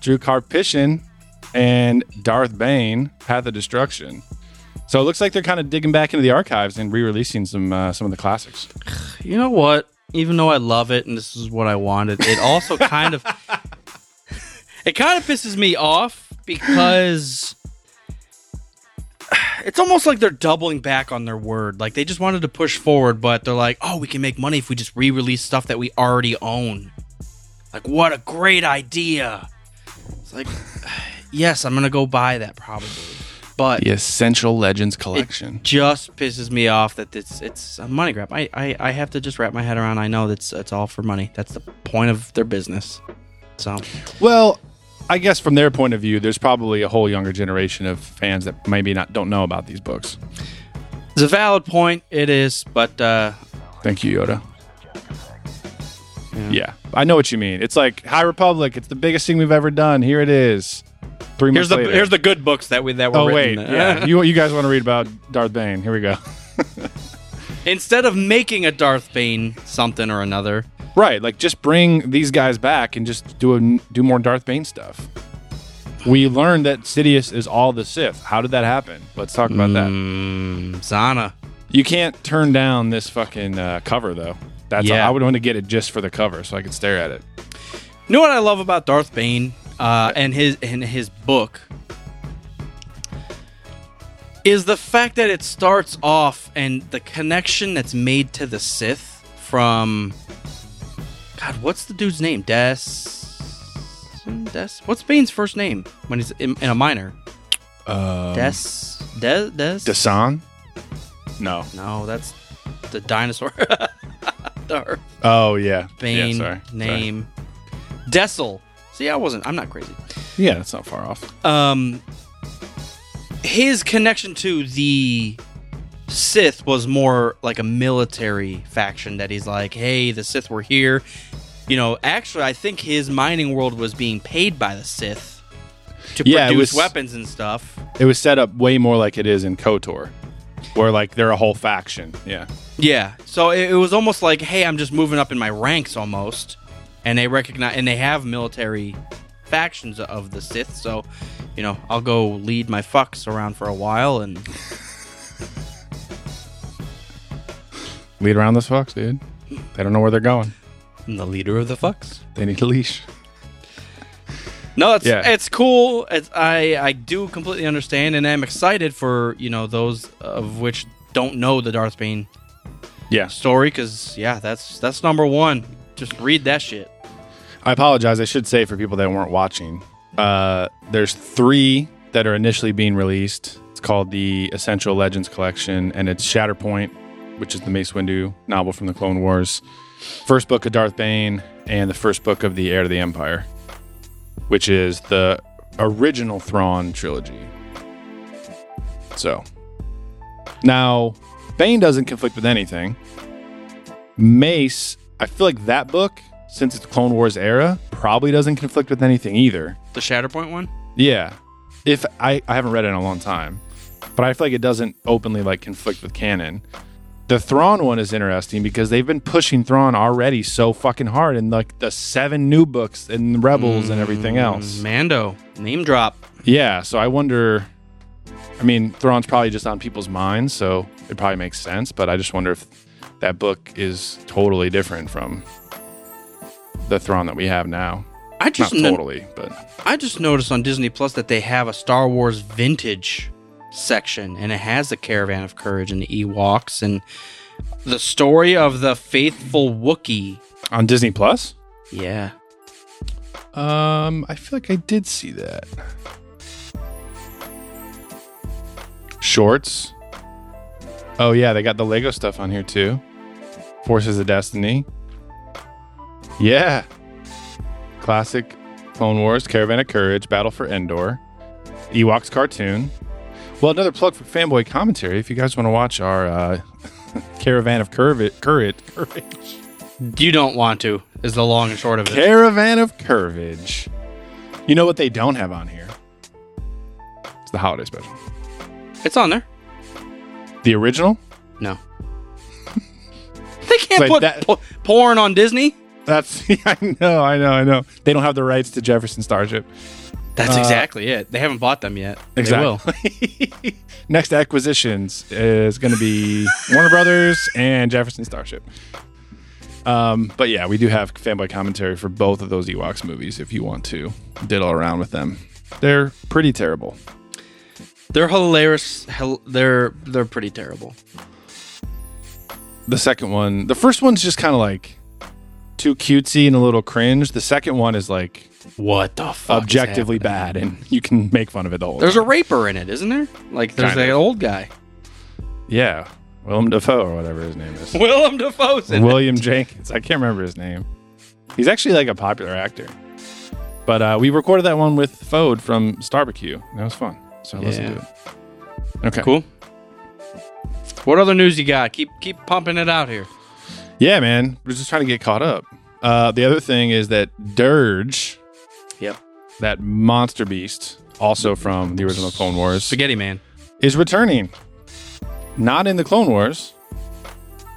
Drew Karpyshyn and Darth Bane, Path of Destruction. So it looks like they're kind of digging back into the archives and re-releasing some uh, some of the classics. You know what? Even though I love it and this is what I wanted, it also [laughs] kind of it kind of pisses me off because it's almost like they're doubling back on their word. Like they just wanted to push forward, but they're like, "Oh, we can make money if we just re-release stuff that we already own." Like, what a great idea! It's like, [sighs] yes, I'm gonna go buy that probably, but The Essential Legends collection. just pisses me off that it's it's a money grab. I, I, I have to just wrap my head around. I know that's it's all for money. That's the point of their business. So Well, I guess from their point of view, there's probably a whole younger generation of fans that maybe not don't know about these books. it's a valid point. It is, but uh, Thank you, Yoda. Yeah. I know what you mean. It's like High Republic. It's the biggest thing we've ever done. Here it is. Three here's months the later. here's the good books that we that were Oh wait, yeah. [laughs] you you guys want to read about Darth Bane? Here we go. [laughs] Instead of making a Darth Bane something or another, Right, like just bring these guys back and just do a, do more Darth Bane stuff. We learned that Sidious is all the Sith. How did that happen? Let's talk about that. mm, Zana. You can't turn down this fucking uh, cover though. That's Yeah. I would want to get it just for the cover so I could stare at it. You know what I love about Darth Bane uh, and his and his book is the fact that it starts off and the connection that's made to the Sith from God, what's the dude's name? Des. Des. What's Bane's first name when he's in, in a minor? Uh, Des. Des. Des. Dasan? No. No, that's the dinosaur. [laughs] Darth Oh yeah. Bane yeah, sorry. name. Dessel. See, I wasn't. I'm not crazy. Yeah, that's not far off. um his connection to the Sith was more like a military faction that he's like, hey, the Sith were here. You know, actually, I think his mining world was being paid by the Sith to Yeah, produce was- weapons and stuff. It was set up way more like it is in KOTOR, where like they're a whole faction. Yeah. Yeah, so it, it was almost like, hey, I'm just moving up in my ranks almost, and they recognize and they have military factions of the Sith. So, you know, I'll go lead my fucks around for a while and [laughs] Lead around those fucks, dude. They don't know where they're going. I'm the leader of the fucks. They need a leash. No, it's Yeah. it's cool. It's I I do completely understand, and I'm excited for you know those of which don't know the Darth Bane Yeah. story because yeah, that's that's number one. Just read that shit. I apologize. I should say for people that weren't watching, uh, there's three that are initially being released. It's called the Essential Legends Collection, and it's Shatterpoint, which is the Mace Windu novel from the Clone Wars, first book of Darth Bane, and the first book of the Heir to the Empire, which is the original Thrawn trilogy. So now, Bane doesn't conflict with anything. Mace, I feel like that book, since it's Clone Wars era, probably doesn't conflict with anything either. The Shatterpoint one. Yeah. If I, I haven't read it in a long time, but I feel like it doesn't openly like conflict with canon. The Thrawn one is interesting because they've been pushing Thrawn already so fucking hard in like the seven new books and Rebels and everything mm, else. Mando name drop. Yeah, so I wonder. I mean, Thrawn's probably just on people's minds, so it probably makes sense. But I just wonder if that book is totally different from the Thrawn that we have now. I Not just no- totally, but I just noticed on Disney Plus that they have a Star Wars vintage section, and it has the Caravan of Courage and the Ewoks and the story of the faithful Wookiee. On Disney Plus? Yeah. Um, I feel like I did see that. Shorts. Oh yeah, they got the Lego stuff on here too. Forces of Destiny. Yeah. Classic Clone Wars, Caravan of Courage, Battle for Endor, Ewoks cartoon. Well, another plug for fanboy commentary. If you guys want to watch our uh, [laughs] Caravan of Courage, Courage, Courage, You don't want to, is the long and short of it. Caravan of Courage. You know what they don't have on here? It's the holiday special. It's on there. The original? No. [laughs] they can't Like put that- po- porn on Disney. That's [laughs] I know, I know, I know. They don't have the rights to Jefferson Starship. That's exactly it. They haven't bought them yet. They will. Exactly. [laughs] [laughs] Next acquisitions is going to be Warner Brothers and Jefferson Starship. Um, but yeah, we do have fanboy commentary for both of those Ewoks movies if you want to diddle around with them. They're pretty terrible. They're hilarious. They're they're pretty terrible. The second one, the first one's just kind of like too cutesy and a little cringe. The second one is like What the fuck? objectively bad, and you can make fun of it the whole There's time. a raper in it, isn't there? Like there's Kind an old guy. yeah, Willem Dafoe or whatever his name is. [laughs] Willem Dafoe's in it. William Jenkins. I can't remember his name. He's actually like a popular actor. But uh, we recorded that one with Fode from Starbecue. That was fun. So listen to it. Okay. Cool. What other news you got? Keep keep pumping it out here. Yeah, man. We're just trying to get caught up. Uh, the other thing is that Durge, Yep. that monster beast, also from the original Clone Wars, Spaghetti Man. is returning. Not in the Clone Wars,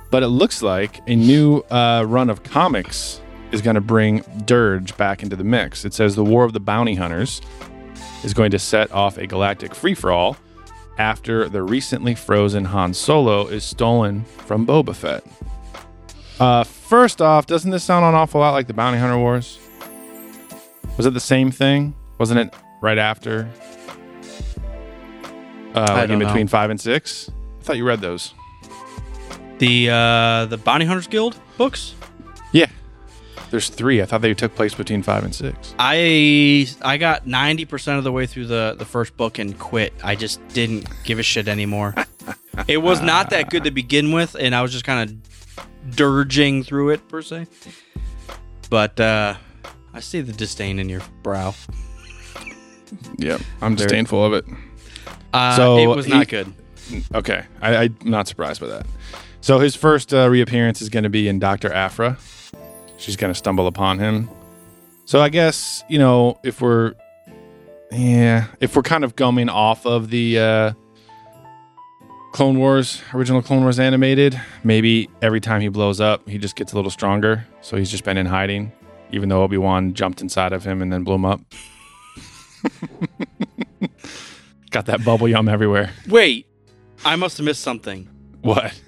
but it looks like a new uh, run of comics is going to bring Durge back into the mix. It says the War of the Bounty Hunters is going to set off a galactic free for all after the recently frozen Han Solo is stolen from Boba Fett. Uh, first off, doesn't this sound an awful lot like the Bounty Hunter Wars? Was it the same thing? Wasn't it right after? Uh, like in don't know. between five and six? I thought you read those. The uh the Bounty Hunters Guild books. Yeah. There's three. I thought they took place between five and six. I I got ninety percent of the way through the the first book and quit. I just didn't give a shit anymore. it was not that good to begin with, and I was just kind of dirging through it per se. But uh I see the disdain in your brow. Yep. I'm Very- disdainful of it. Uh, So it was not he- good. Okay. I, I'm not surprised by that. So his first uh, reappearance is going to be in Dr. Aphra. She's going to stumble upon him. So I guess, you know, if we're, yeah, if we're kind of going off of the uh, Clone Wars, original Clone Wars animated, maybe every time he blows up, he just gets a little stronger. So he's just been in hiding, even though Obi Wan jumped inside of him and then blew him up. [laughs] Got that bubble yum everywhere. Wait, I must have missed something. What?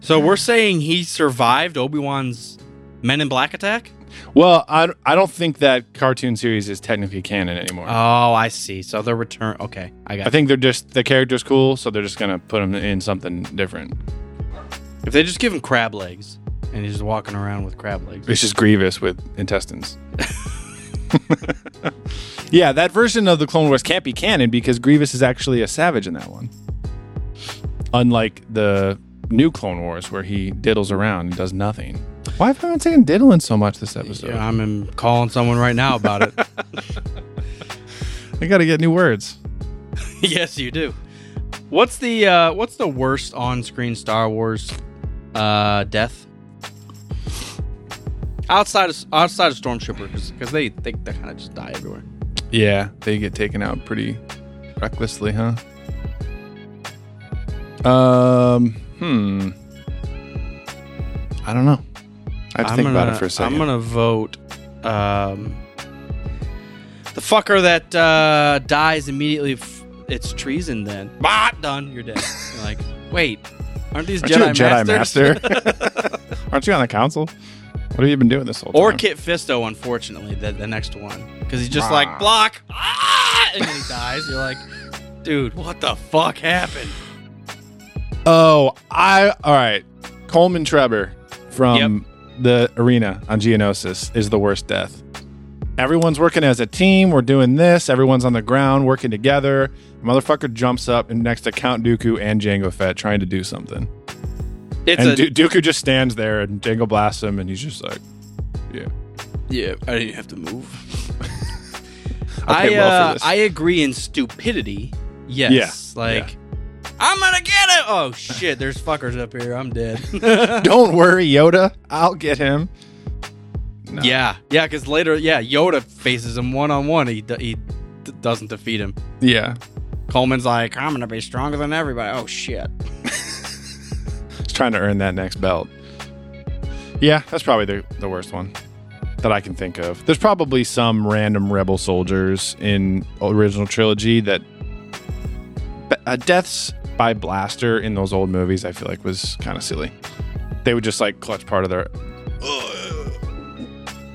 So we're saying he survived Obi Wan's Men in Black attack? Well, I, I don't think that cartoon series is technically canon anymore. Oh, I see. So the return. Okay, I got. I think they're just the character's cool, so they're just gonna put him in something different. if they just give him crab legs and he's just walking around with crab legs. It's just Grievous with intestines. [laughs] yeah, that version of the Clone Wars can't be canon because Grievous is actually a savage in that one. Unlike the new Clone Wars where he diddles around and does nothing. Why have I been saying diddling so much this episode? Yeah, I'm in- calling someone right now about it. [laughs] [laughs] I gotta get new words. [laughs] yes, you do. What's the uh, what's the worst on-screen Star Wars uh, death? Outside of outside of stormtroopers, because they they, they kind of just die everywhere. Yeah, they get taken out pretty recklessly, huh? Um, hmm. I don't know. I have to I'm think about gonna- it for a second. I'm gonna vote um, the fucker that uh, dies immediately. F- it's treason. Then, bah, done. You're dead. You're [laughs] like, wait, aren't these Aren't you a Jedi, Jedi masters? Master? [laughs] [laughs] Aren't you on the council? What have you been doing this whole or time? Kit Fisto, unfortunately, the, the next one, because he's just like block, ah! and then he dies. You're like, dude, what the fuck happened? Oh, I all right. Coleman Trebor from the arena on Geonosis is the worst death. Everyone's working as a team. We're doing this. Everyone's on the ground working together. Motherfucker jumps up and next to Count Dooku and Jango Fett trying to do something. It's and a Du- Dooku just stands there and Jango blasts him and he's just like, yeah. yeah. I didn't have to move. [laughs] I I well uh, this. I agree in stupidity. Yes, Yeah, like I'm gonna get it. Oh shit, there's fuckers up here. I'm dead. [laughs] Don't worry, Yoda. I'll get him. No. Yeah, yeah. Because later, yeah, Yoda faces him one on one. He d- he d- doesn't defeat him. Yeah. Coleman's like, I'm gonna be stronger than everybody. Oh shit. [laughs] He's trying to earn that next belt. Yeah, that's probably the, the worst one that I can think of. There's probably some random rebel soldiers in original trilogy that uh, deaths by blaster in those old movies I feel like was kind of silly. They would just like clutch part of their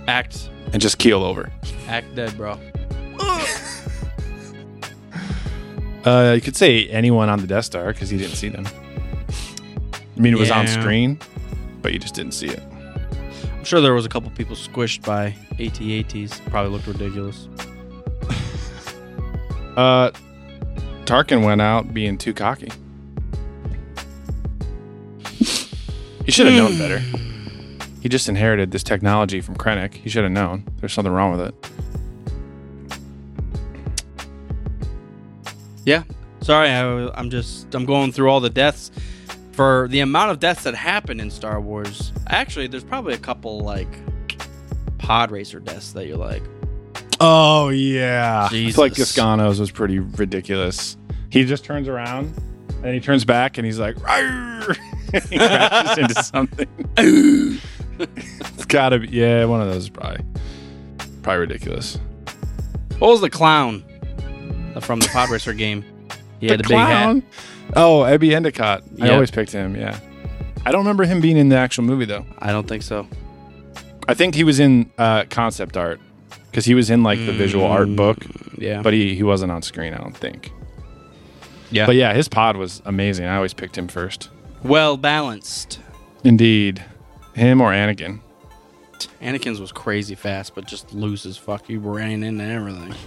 Act, and just keel over. act dead, bro. [laughs] Uh, you could say anyone on the Death Star because you didn't see them. I mean, it was on screen, but you just didn't see it. I'm sure there was a couple people squished by AT-ATs. Probably looked ridiculous. [laughs] Uh, Tarkin went out being too cocky. He should have known hmm. better. He just inherited this technology from Krennic. He should have known. There's something wrong with it. Yeah. Sorry, I, I'm just I'm going through all the deaths for the amount of deaths that happen in Star Wars. Actually, there's probably a couple like pod racer deaths that you're like, Oh yeah, I feel like Jesus. Gasgano's was pretty ridiculous. He just turns around and he turns back and he's like, "Rawr!" [laughs] he crashes into [laughs] something. [laughs] it's gotta be yeah, one of those is probably probably ridiculous. what was the clown from the pod racer game? Yeah, the, big hat. clown? Oh, Ebe Endocott. I always picked him. Yeah, I don't remember him being in the actual movie though. I don't think so. I think he was in uh, concept art because he was in like the visual art book, Yeah, but he he wasn't on screen. I don't think. yeah, But yeah, his pod was amazing. I always picked him first. well balanced. Indeed, him or Anakin. Anakin's was crazy fast, but just loose as fuck. He ran into everything. [laughs]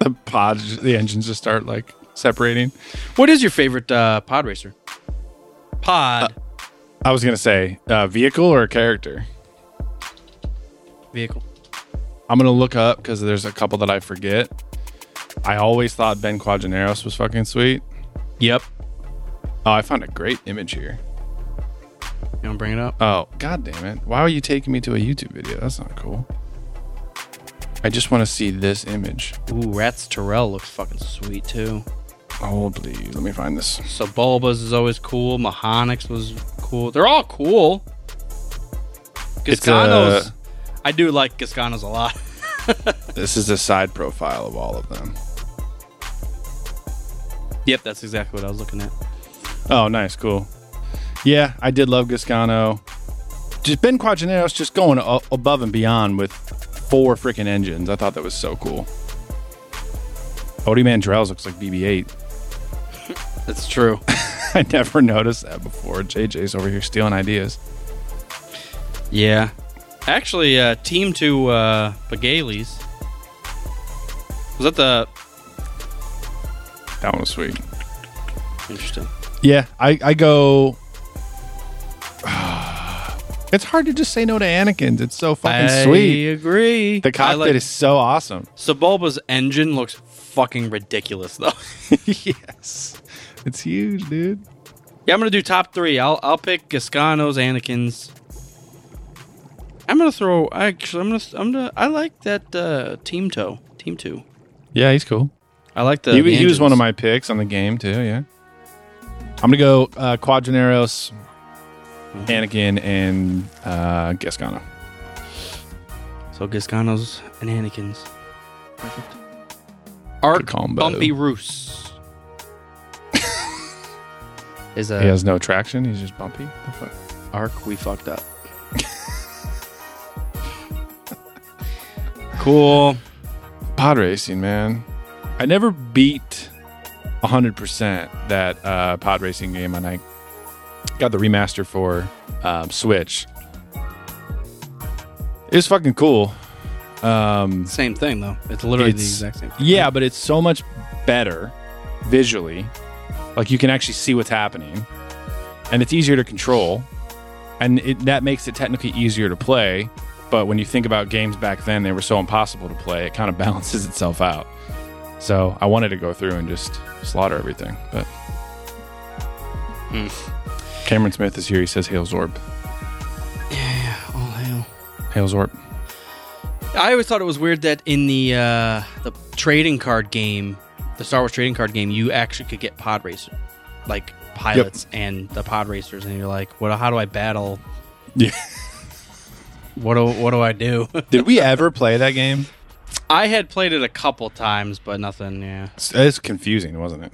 The pods, the engines just start like separating. What is your favorite uh, pod racer? Pod I was gonna say uh, vehicle or character. vehicle. I'm gonna look up because there's a couple that I forget. I always thought Ben Quadinaros was fucking sweet. Yep. Oh, I found a great image here. You want to bring it up? Oh, god damn it. Why are you taking me to a YouTube video? That's not cool. I just want to see this image. Ooh, Ratts Tyerell looks fucking sweet too. Oh, please. Let me find this. Sebulba's is always cool. Mawhonic's was cool. They're all cool. It's, uh, Gasganos. I do like Gasganos a lot. [laughs] This is a side profile of all of them. yep, that's exactly what I was looking at. Oh, nice. Cool. Yeah, I did love Gasgano. Just Ben Quadinaros just going a- above and beyond with four freaking engines. I thought that was so cool. Ody Mandrell looks like BB-8. [laughs] That's true. [laughs] I never noticed that before. JJ's over here stealing ideas. yeah. Actually, uh, Teemto uh, Pagalies. Was that the. That one was sweet. Interesting. Yeah, I, I go. [sighs] it's hard to just say no to Anakin's. It's so fucking sweet. I sweet. agree. The I cockpit like- is so awesome. Sebulba's engine looks fucking ridiculous, though. [laughs] [laughs] yes, it's huge, dude. yeah, I'm gonna do top three. I'll I'll pick Gasganos, Anakin's. I'm gonna throw. Actually, I'm gonna. I'm gonna. I like that uh, Teemto. Team Two. Yeah, he's cool. I like the. he, the he was one of my picks on the game too. Yeah, I'm gonna go uh, Quadinaros, Anakin, and uh, Gasgano. So Gasganos and Anakin's. Perfect. Arc combo. Bumpy Roose. [laughs] is a he has no traction. He's just bumpy. The fuck? arc we fucked up. [laughs] cool. Pod racing, man. I never beat 100% that uh, pod racing game, and I got the remaster for um, Switch. It was fucking cool. Um, Same thing though. It's literally the exact same. yeah, but it's so much better visually. Like you can actually see what's happening, and it's easier to control, and it, that makes it technically easier to play. But when you think about games back then, they were so impossible to play. It kind of [laughs] balances itself out. So I wanted to go through and just slaughter everything, but Hmm. Cameron Smith is here. He says, "Hail Zorb, Yeah, all hail. Hail Zorb." I always thought it was weird that in the uh, the trading card game, the Star Wars trading card game, you actually could get pod racer, like pilots and the pod racers, and you're like, "What? How do I battle? [laughs] Yeah. What do What do I do?" [laughs] Did we ever play that game? I had played it a couple times, but nothing. Yeah, It's, it's confusing, wasn't it?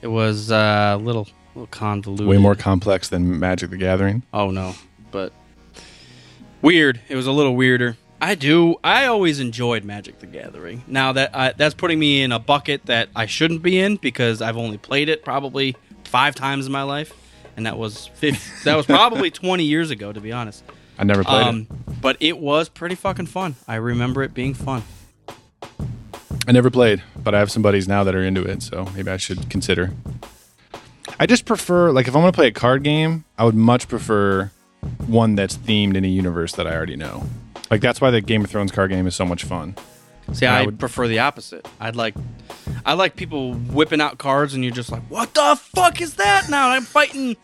it was uh, a little little convoluted. Way more complex than Magic the Gathering. Oh no, but weird. It was a little weirder. I do. I always enjoyed Magic the Gathering. Now that I, that's putting me in a bucket that I shouldn't be in because I've only played it probably five times in my life, and that was 50, that was probably [laughs] twenty years ago, to be honest. I never played Um, but it was pretty fucking fun. I remember it being fun. I never played, but I have some buddies now that are into it, so maybe I should consider. I just prefer, like, if I'm going to play a card game, I would much prefer one that's themed in a universe that I already know. Like, that's why the Game of Thrones card game is so much fun. See, I I would- prefer the opposite. I'd like, I like people whipping out cards, and you're just like, "What the fuck is that?" Now I'm fighting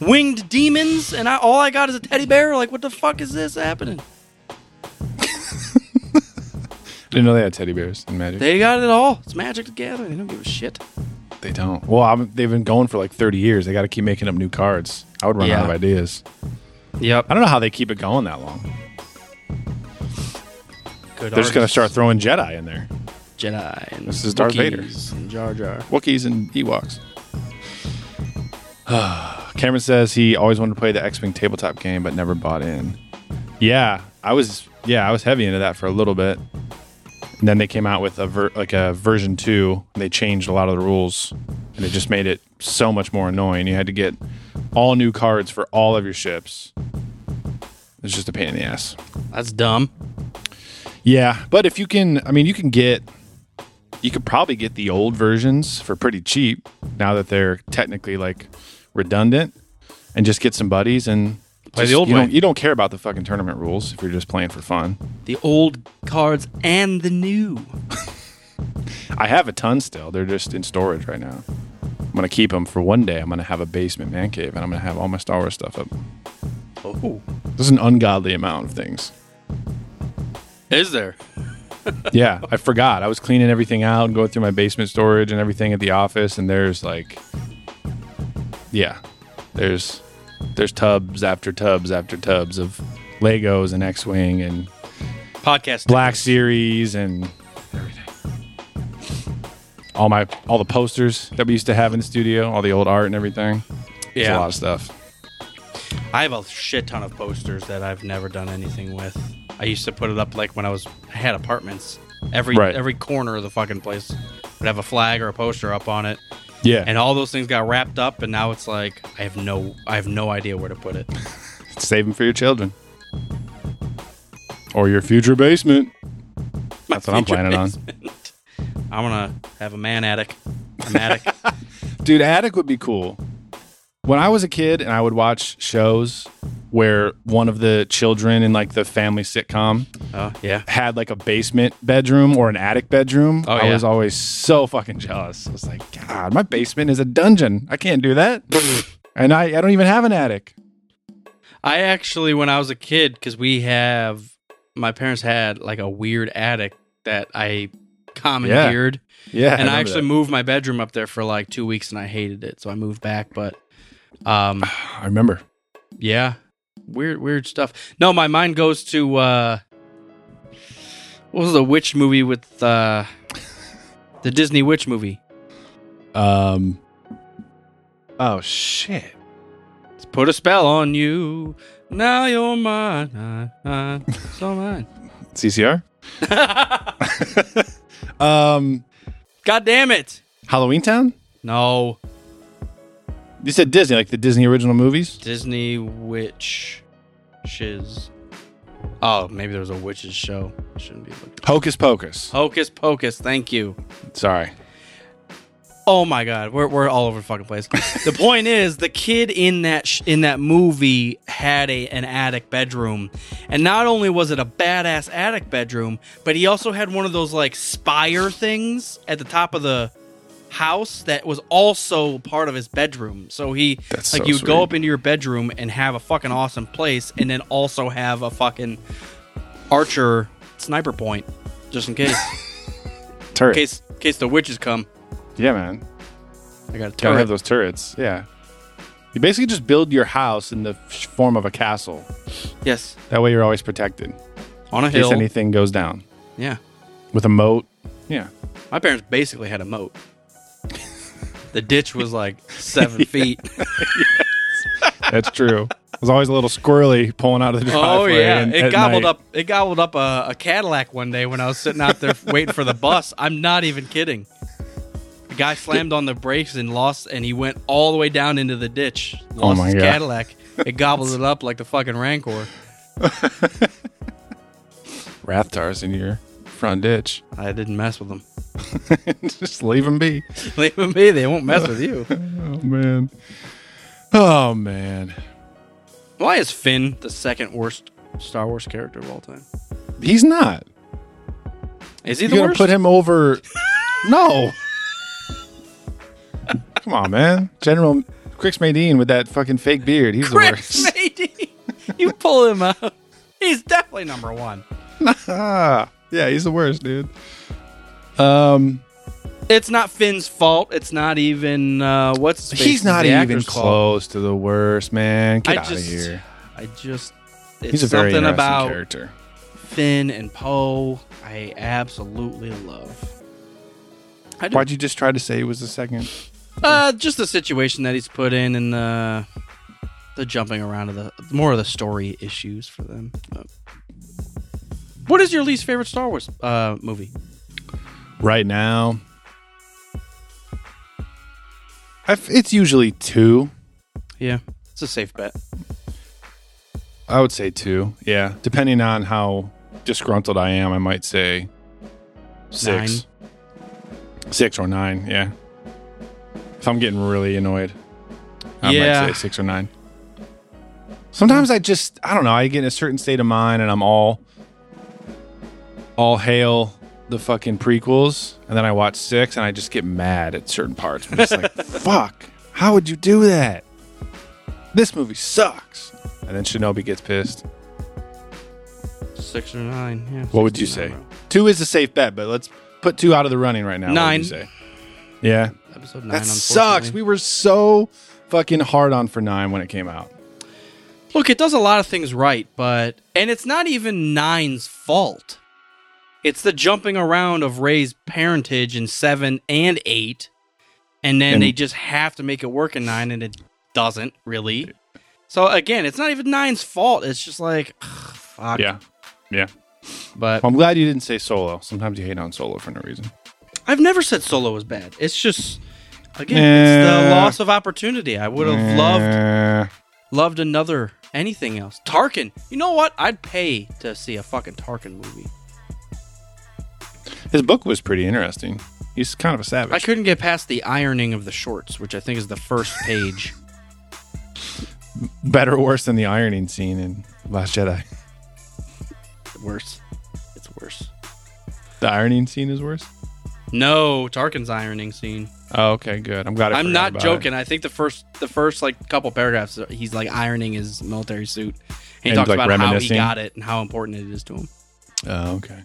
winged demons, and I, all I got is a teddy bear. Like, what the fuck is this happening? I [laughs] didn't know they had teddy bears in Magic. They got it all. It's Magic together. They don't give a shit. They don't. Well, I'm, they've been going for like 30 years. They got to keep making up new cards. I would run Yeah. out of ideas. Yep. I don't know how they keep it going that long. Good They're just going to start throwing Jedi in there. Jedi. And This is Darth Vader. Wookiees And Jar Jar. Wookiees and Ewoks. [sighs] Cameron says he always wanted to play the X-wing tabletop game, but never bought in. Yeah, I was. Yeah, I was heavy into that for a little bit. And then they came out with a ver- like a version two. And they changed a lot of the rules, and it just made it so much more annoying. You had to get all new cards for all of your ships. It's just a pain in the ass. That's dumb. Yeah, but if you can, I mean, you can get, you could probably get the old versions for pretty cheap now that they're technically like redundant, and just get some buddies and Play the old you way. Don't, you don't care about the fucking tournament rules if you're just playing for fun. The old cards and the new. [laughs] I have a ton still. They're just in storage right now. I'm gonna keep them for one day. I'm gonna have a basement man cave, and I'm gonna have all my Star Wars stuff up. Oh, There's an ungodly amount of things. is there? [laughs] yeah, I forgot. I was cleaning everything out and going through my basement storage and everything at the office, and there's like, yeah, there's there's tubs after tubs after tubs of Legos and X-wing and Podcast. Black Series and everything. All my all the posters that we used to have in the studio, all the old art and everything. There's Yeah. a lot of stuff. I have a shit ton of posters that I've never done anything with. I used to put it up like when I was I had apartments. Every Right. every corner of the fucking place would have a flag or a poster up on it, Yeah, and all those things got wrapped up. And now it's like I have no I have no idea where to put it. [laughs] save them for your children or your future basement. That's what I'm planning on. [laughs] I'm gonna have a man attic. A attic. [laughs] Dude, Attic would be cool. When I was a kid and I would watch shows where one of the children in like the family sitcom oh yeah. had like a basement bedroom or an attic bedroom, Oh, I yeah. was always so fucking jealous. I was like, God, my basement is a dungeon. I can't do that. [laughs] and I, I don't even have an attic. I actually, when I was a kid, because we have my parents had like a weird attic that I commandeered. Yeah. and I, remember actually that. moved my bedroom up there for like two weeks, and I hated it, so I moved back. But, um, [sighs] I remember. yeah, weird, weird stuff. No, my mind goes to uh, what was the witch movie with uh, the Disney witch movie? Um, oh, shit. Let's put a spell on you. Now you're mine, so mine. [laughs] CCR? [laughs] [laughs] um, God damn it! Halloween Town? No, You said Disney, like the Disney original movies? Disney witch shiz. Oh, maybe there was a witches show. Shouldn't be looking. Hocus Pocus. Hocus Pocus. Thank you. Sorry. Oh my god, we're we're all over the fucking place. the point is, the kid in that sh- in that movie had a an attic bedroom, and not only was it a badass attic bedroom, but he also had one of those like spire things at the top of the house that was also part of his bedroom. So he That's like so you would go up into your bedroom and have a fucking awesome place, and then also have a fucking archer sniper point just in case, [laughs] Turret. in case, in case the witches come. Yeah, man. I got a Gotta have those turrets. Yeah. You basically just build your house in the form of a castle. Yes, That way you're always protected on a in case hill. anything goes down. Yeah, With a moat. Yeah. my parents basically had a moat. The ditch was like seven [laughs] feet. [laughs] That's true. It was always a little squirrely pulling out of the oh, driveway. Oh yeah, and- it gobbled night. up. It gobbled up a, a Cadillac one day when I was sitting out there [laughs] waiting for the bus. I'm not even kidding. The guy slammed on the brakes and lost, and he went all the way down into the ditch. Oh lost Oh my his God. Cadillac. It gobbled it up like the fucking Rancor. Rathtars in your front ditch. I didn't mess with them. [laughs] just leave them be. Leave them be. They won't mess with you. [laughs] Oh man. Oh man. Why is Finn the second worst Star Wars character of all time? He's not. Is he You're the gonna worst? put him over. [laughs] no. Come on, man. General Crix Madine with that fucking fake beard. He's the worst. Madey. You pull him out. He's definitely number one. Ah, yeah, he's the worst, dude. Um, It's not Finn's fault. It's not even uh, what's his face, he's not the even actor's fault. close to the worst, man. Get I out just, of here. I just, it's He's a very something interesting about character. Finn and Poe. I absolutely love. I do. Why'd you just try to say he was the second? Uh, just the situation that he's put in, and the the jumping around of the more of the story issues for them. Uh, what is your least favorite Star Wars uh, movie? Right now, I've, it's usually two. Yeah, it's a safe bet. I would say two. Yeah, depending on how disgruntled I am, I might say six, six or nine. Yeah, if I'm getting really annoyed, I Yeah. might say six or nine. Sometimes I just I don't know. I get in a certain state of mind, and I'm all all hail the fucking prequels, and then I watch six, and I just get mad at certain parts. I'm just like, [laughs] fuck, how would you do that? This movie sucks. And then Shinobi gets pissed. Six or nine. Yeah. What would you say? nine, Two is a safe bet, but let's put two out of the running right now. What would Nine. you say? Yeah. Episode nine. That sucks. We were so fucking hard on for nine when it came out. Look, it does a lot of things right, but and it's not even Nine's fault. It's the jumping around of Rey's parentage in seven and eight, and then And- they just have to make it work in nine, and it doesn't really. So again, it's not even Nine's fault. It's just like, ugh, fuck. Yeah. Yeah. But Well, I'm glad you didn't say solo. Sometimes you hate on solo for no reason. I've never said Solo was bad. It's just again, it's the loss of opportunity. I would have loved loved another anything else. Tarkin. You know what? I'd pay to see a fucking Tarkin movie. His book was pretty interesting. He's kind of a savage. I couldn't get past the ironing of the shorts, which I think is the first page. [laughs] Better or worse than the ironing scene in Last Jedi. worse. It's worse. The ironing scene is worse. No, Tarkin's ironing scene. Oh, okay, good. I'm glad. I I'm not joking. it. I think the first the first like couple paragraphs he's like ironing his military suit. And he And, talks like, about how he got it and how important it is to him. Oh, okay.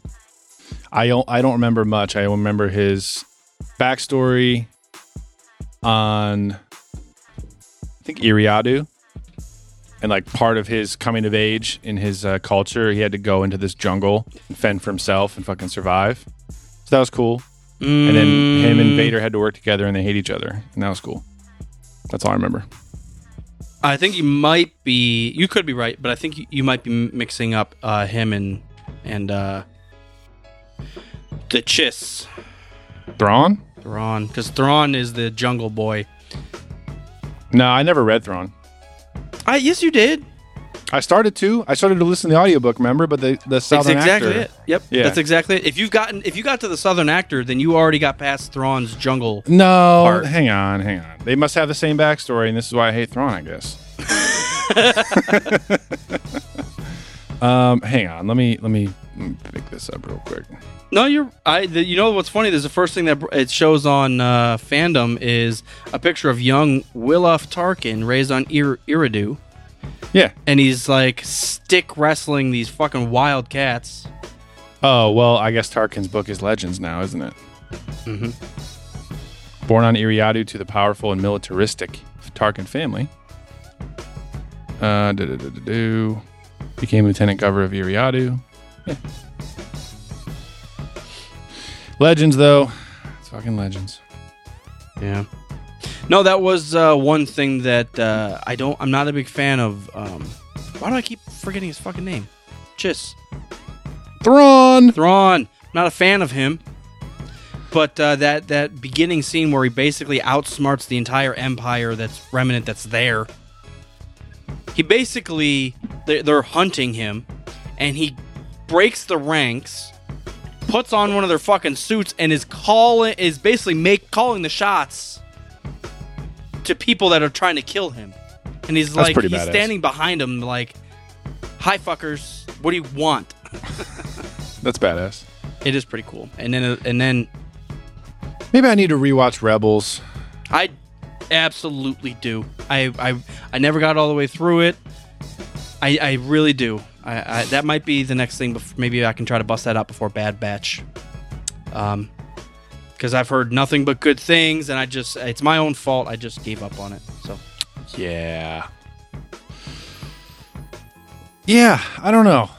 I don't. I don't remember much. I remember his backstory on, I think Eriadu, and like part of his coming of age in his uh, culture, he had to go into this jungle and fend for himself and fucking survive. So that was cool. And then him Mm. and Vader had to work together, and they hate each other, and that was cool. That's all I remember. I think you might be. You could be right, but I think you, you might be mixing up uh, him and and uh, the Chiss. Thrawn? Thrawn, because Thrawn is the jungle boy. No, I never read Thrawn. I yes, you did. I started to. I started to listen to the audiobook, remember? But the the That's Southern exactly actor. it. Yep, Yeah. that's exactly it. If you've gotten, if you got to the southern actor, then you already got past Thrawn's jungle. No, part. hang on, hang on. They must have the same backstory, and this is why I hate Thrawn, I guess. [laughs] [laughs] um, hang on. Let me let me let me pick this up real quick. No, you're. I. The, you know what's funny? There's the first thing that it shows on uh, fandom is a picture of young Wilhuff Tarkin raised on Ir- Eriadu, Yeah. and he's like stick wrestling these fucking wild cats. Oh well, I guess Tarkin's book is Legends now, isn't it? Mm-hmm. Born on Eriadu to the powerful and militaristic Tarkin family. Uh, do became lieutenant governor of Eriadu. Yeah. Legends, though, it's fucking legends. Yeah. No, that was uh, one thing that uh, I don't. I'm not a big fan of. Um, why do I keep forgetting his fucking name? Chiss Thrawn. Thrawn. Not a fan of him. But uh, that that beginning scene where he basically outsmarts the entire empire that's remnant that's there. He basically they're, they're hunting him, and he breaks the ranks, puts on one of their fucking suits, and is calling is basically make calling the shots to people that are trying to kill him. And he's That's like he's badass. standing behind him like, "Hi fuckers, what do you want?" [laughs] That's badass. It is pretty cool. And then uh, and then Maybe I need to rewatch Rebels. I absolutely do. I I I never got all the way through it. I I really do. I, I that might be the next thing. Bef- maybe I can try to bust that out before Bad Batch. Um, because I've heard nothing but good things, and I just it's my own fault. I just gave up on it. So Yeah. Yeah, I don't know.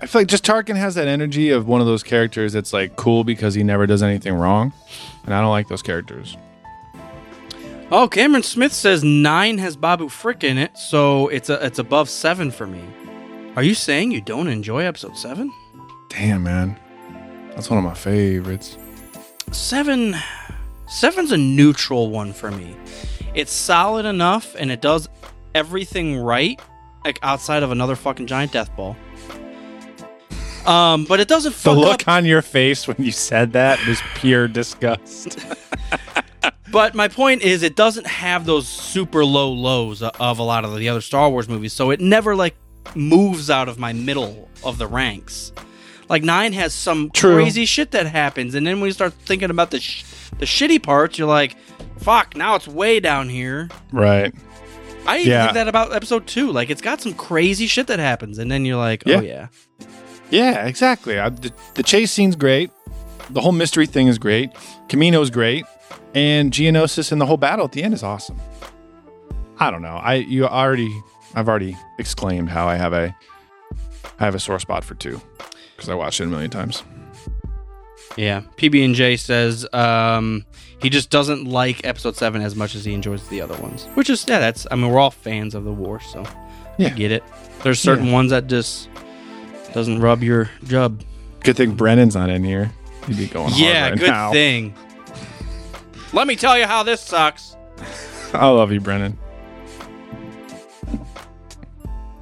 I feel like just Tarkin has that energy of one of those characters that's like cool because he never does anything wrong. And I don't like those characters. Oh, Cameron Smith says nine has Babu Frick in it, so it's a it's above seven for me. Are you saying you don't enjoy episode seven? Damn, man. That's one of my favorites. seven seven's a neutral one for me it's solid enough and it does everything right like outside of another fucking giant death ball um but it doesn't The look up on your face when you said that was pure disgust. [laughs] but my point is it doesn't have those super low lows of a lot of the other star wars movies so it never like moves out of my middle of the ranks like nine has some True. crazy shit that happens and then when you start thinking about the sh- the shitty parts you're like fuck now it's way down here right. I even Yeah. think that about episode two. Like, it's got some crazy shit that happens, and then you're like, oh, Yeah. oh yeah, Yeah, exactly. I, the, the chase scene's great. The whole mystery thing is great. Kamino's great. And Geonosis and the whole battle at the end is awesome. I don't know. I you already I've already exclaimed how I have a I have a sore spot for two because I watched it a million times. yeah. PB and J says um, he just doesn't like episode seven as much as he enjoys the other ones, which is yeah. That's I mean we're all fans of the war, so I Yeah. get it. There's certain Yeah. ones that just doesn't rub your jub. Good thing Brennan's not in here. He'd be going hard yeah, right good now. thing. Let me tell you how this sucks. I love you, Brennan.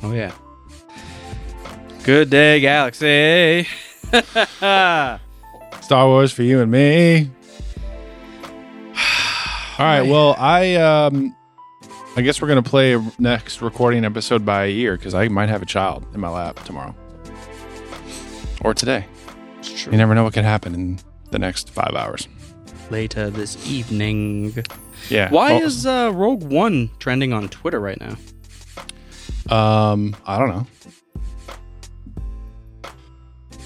Oh yeah. Good day, Galaxy. [laughs] Star Wars for you and me. [sighs] All right. Well, I um, I guess we're gonna play next recording episode by a year because I might have a child in my lap tomorrow or today. You never know what could happen in the next five hours. Later this evening. Yeah. Why Well, is uh, Rogue One trending on Twitter right now? um? I don't know.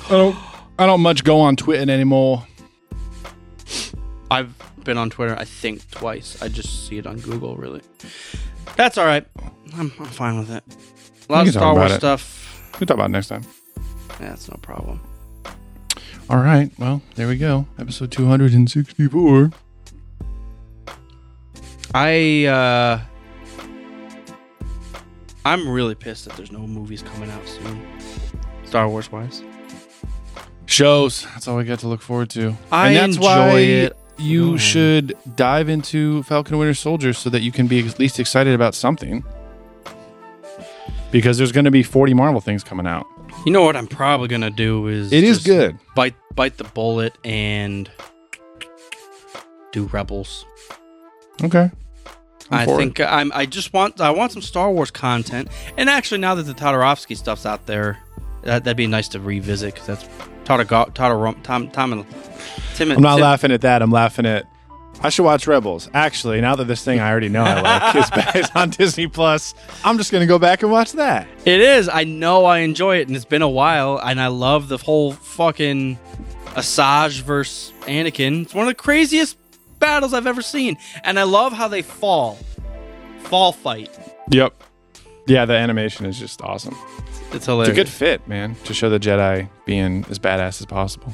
I don't. I don't much go on Twitter anymore. I've been on Twitter, I think, twice. I just see it on Google, really. That's all right. I'm, I'm fine with it. A lot of Star Wars stuff. We'll talk about it next time. Yeah, that's no problem. All right. Well, there we go. Episode two hundred and sixty-four. I uh I'm really pissed that there's no movies coming out soon. Star Wars wise. Shows. That's all we got to look forward to. I and that's enjoy why it. you ahead. should dive into Falcon Winter Soldier so that you can be at least excited about something. Because there's going to be 40 Marvel things coming out. You know what I'm probably gonna do is It is just good. Bite bite the bullet and do Rebels. Okay. I'm I for think I'm. I just want. I want some Star Wars content. And actually, now that the Todorowski stuff's out there, that, that'd be nice to revisit because that's Todor Todor Tom Tom and Tim. I'm not Tim- laughing at that. I'm laughing at. I should watch Rebels. Actually, now that this thing I already know I like [laughs] is back is [laughs] on Disney Plus, I'm just going to go back and watch that. It is. I know. I enjoy it, and it's been a while, and I love the whole fucking Asajj versus Anakin. It's one of the craziest battles I've ever seen, and I love how they fall, fall fight. Yep. Yeah, the animation is just awesome. It's It's hilarious. a good fit, man, to show the Jedi being as badass as possible.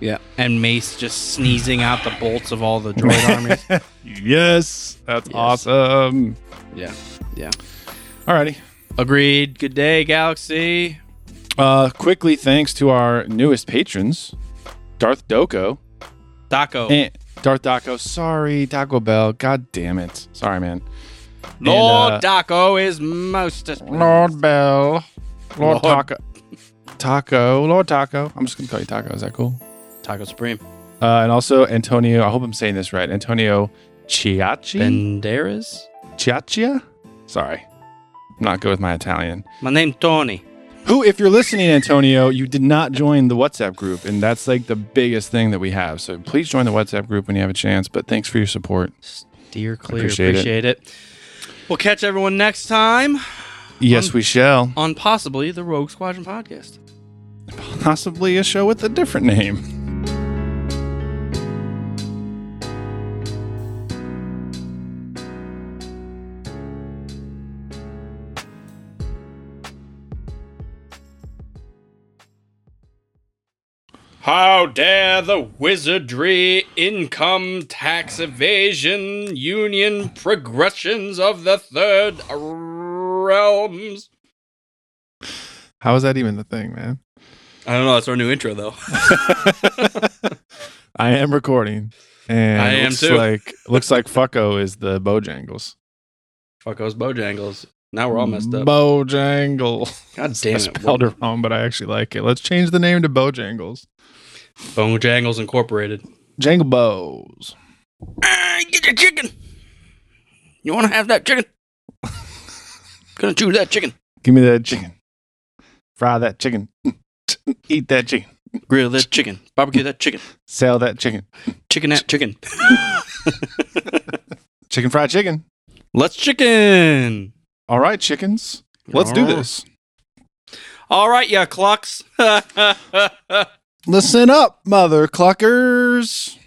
yeah, and Mace just sneezing out the bolts of all the droid [laughs] armies. Yes, that's Yes. awesome. Yeah, yeah. Alrighty. Agreed. Good day, Galaxy. Uh, quickly, thanks to our newest patrons, Darth Doko Daco. and Darth Daco. Sorry, Taco Bell. God damn it. Sorry, man. Lord and, uh, Daco is most. Lord Bell. Lord, Lord- Taco. Taco. Lord Taco. I'm just gonna call you Taco. Is that cool? Taco Supreme. Uh, and also Antonio. I hope I'm saying this right. Antonio Chiachi. Banderas. Chiachia. Sorry, I'm not good with my Italian. My name Tony. Who, if you're listening, Antonio, you did not join the WhatsApp group, and that's like the biggest thing that we have. So please join the WhatsApp group when you have a chance. But thanks for your support. Steer clear. Appreciate Appreciate, it. it. We'll catch everyone next time Yes, Um, we shall. on possibly the Rogue Squadron podcast. Possibly a show with a different name. How dare the wizardry, income tax evasion, union progressions of the third realms? How is that even the thing, man? I don't know. That's our new intro, though. [laughs] I am recording, and I am looks too. Like looks like Fucko is the Bojangles. Fuck those Bojangles. Now we're all messed up. Bojangle. God [laughs] I damn it. spelled it wrong, but I actually like it. Let's change the name to Bojangles. Bojangles Incorporated. Jangle Bows. Ah, get your chicken. You want to have that chicken? Gonna chew that chicken. Give me that chicken. Fry that chicken. [laughs] Eat that chicken. Grill that chicken. Barbecue that chicken. Sell that chicken. Chicken that chicken. [laughs] Chicken fried chicken. Let's chicken. All right, chickens. Let's do All right. this. All right, yeah, clucks. [laughs] Listen up, mother cluckers.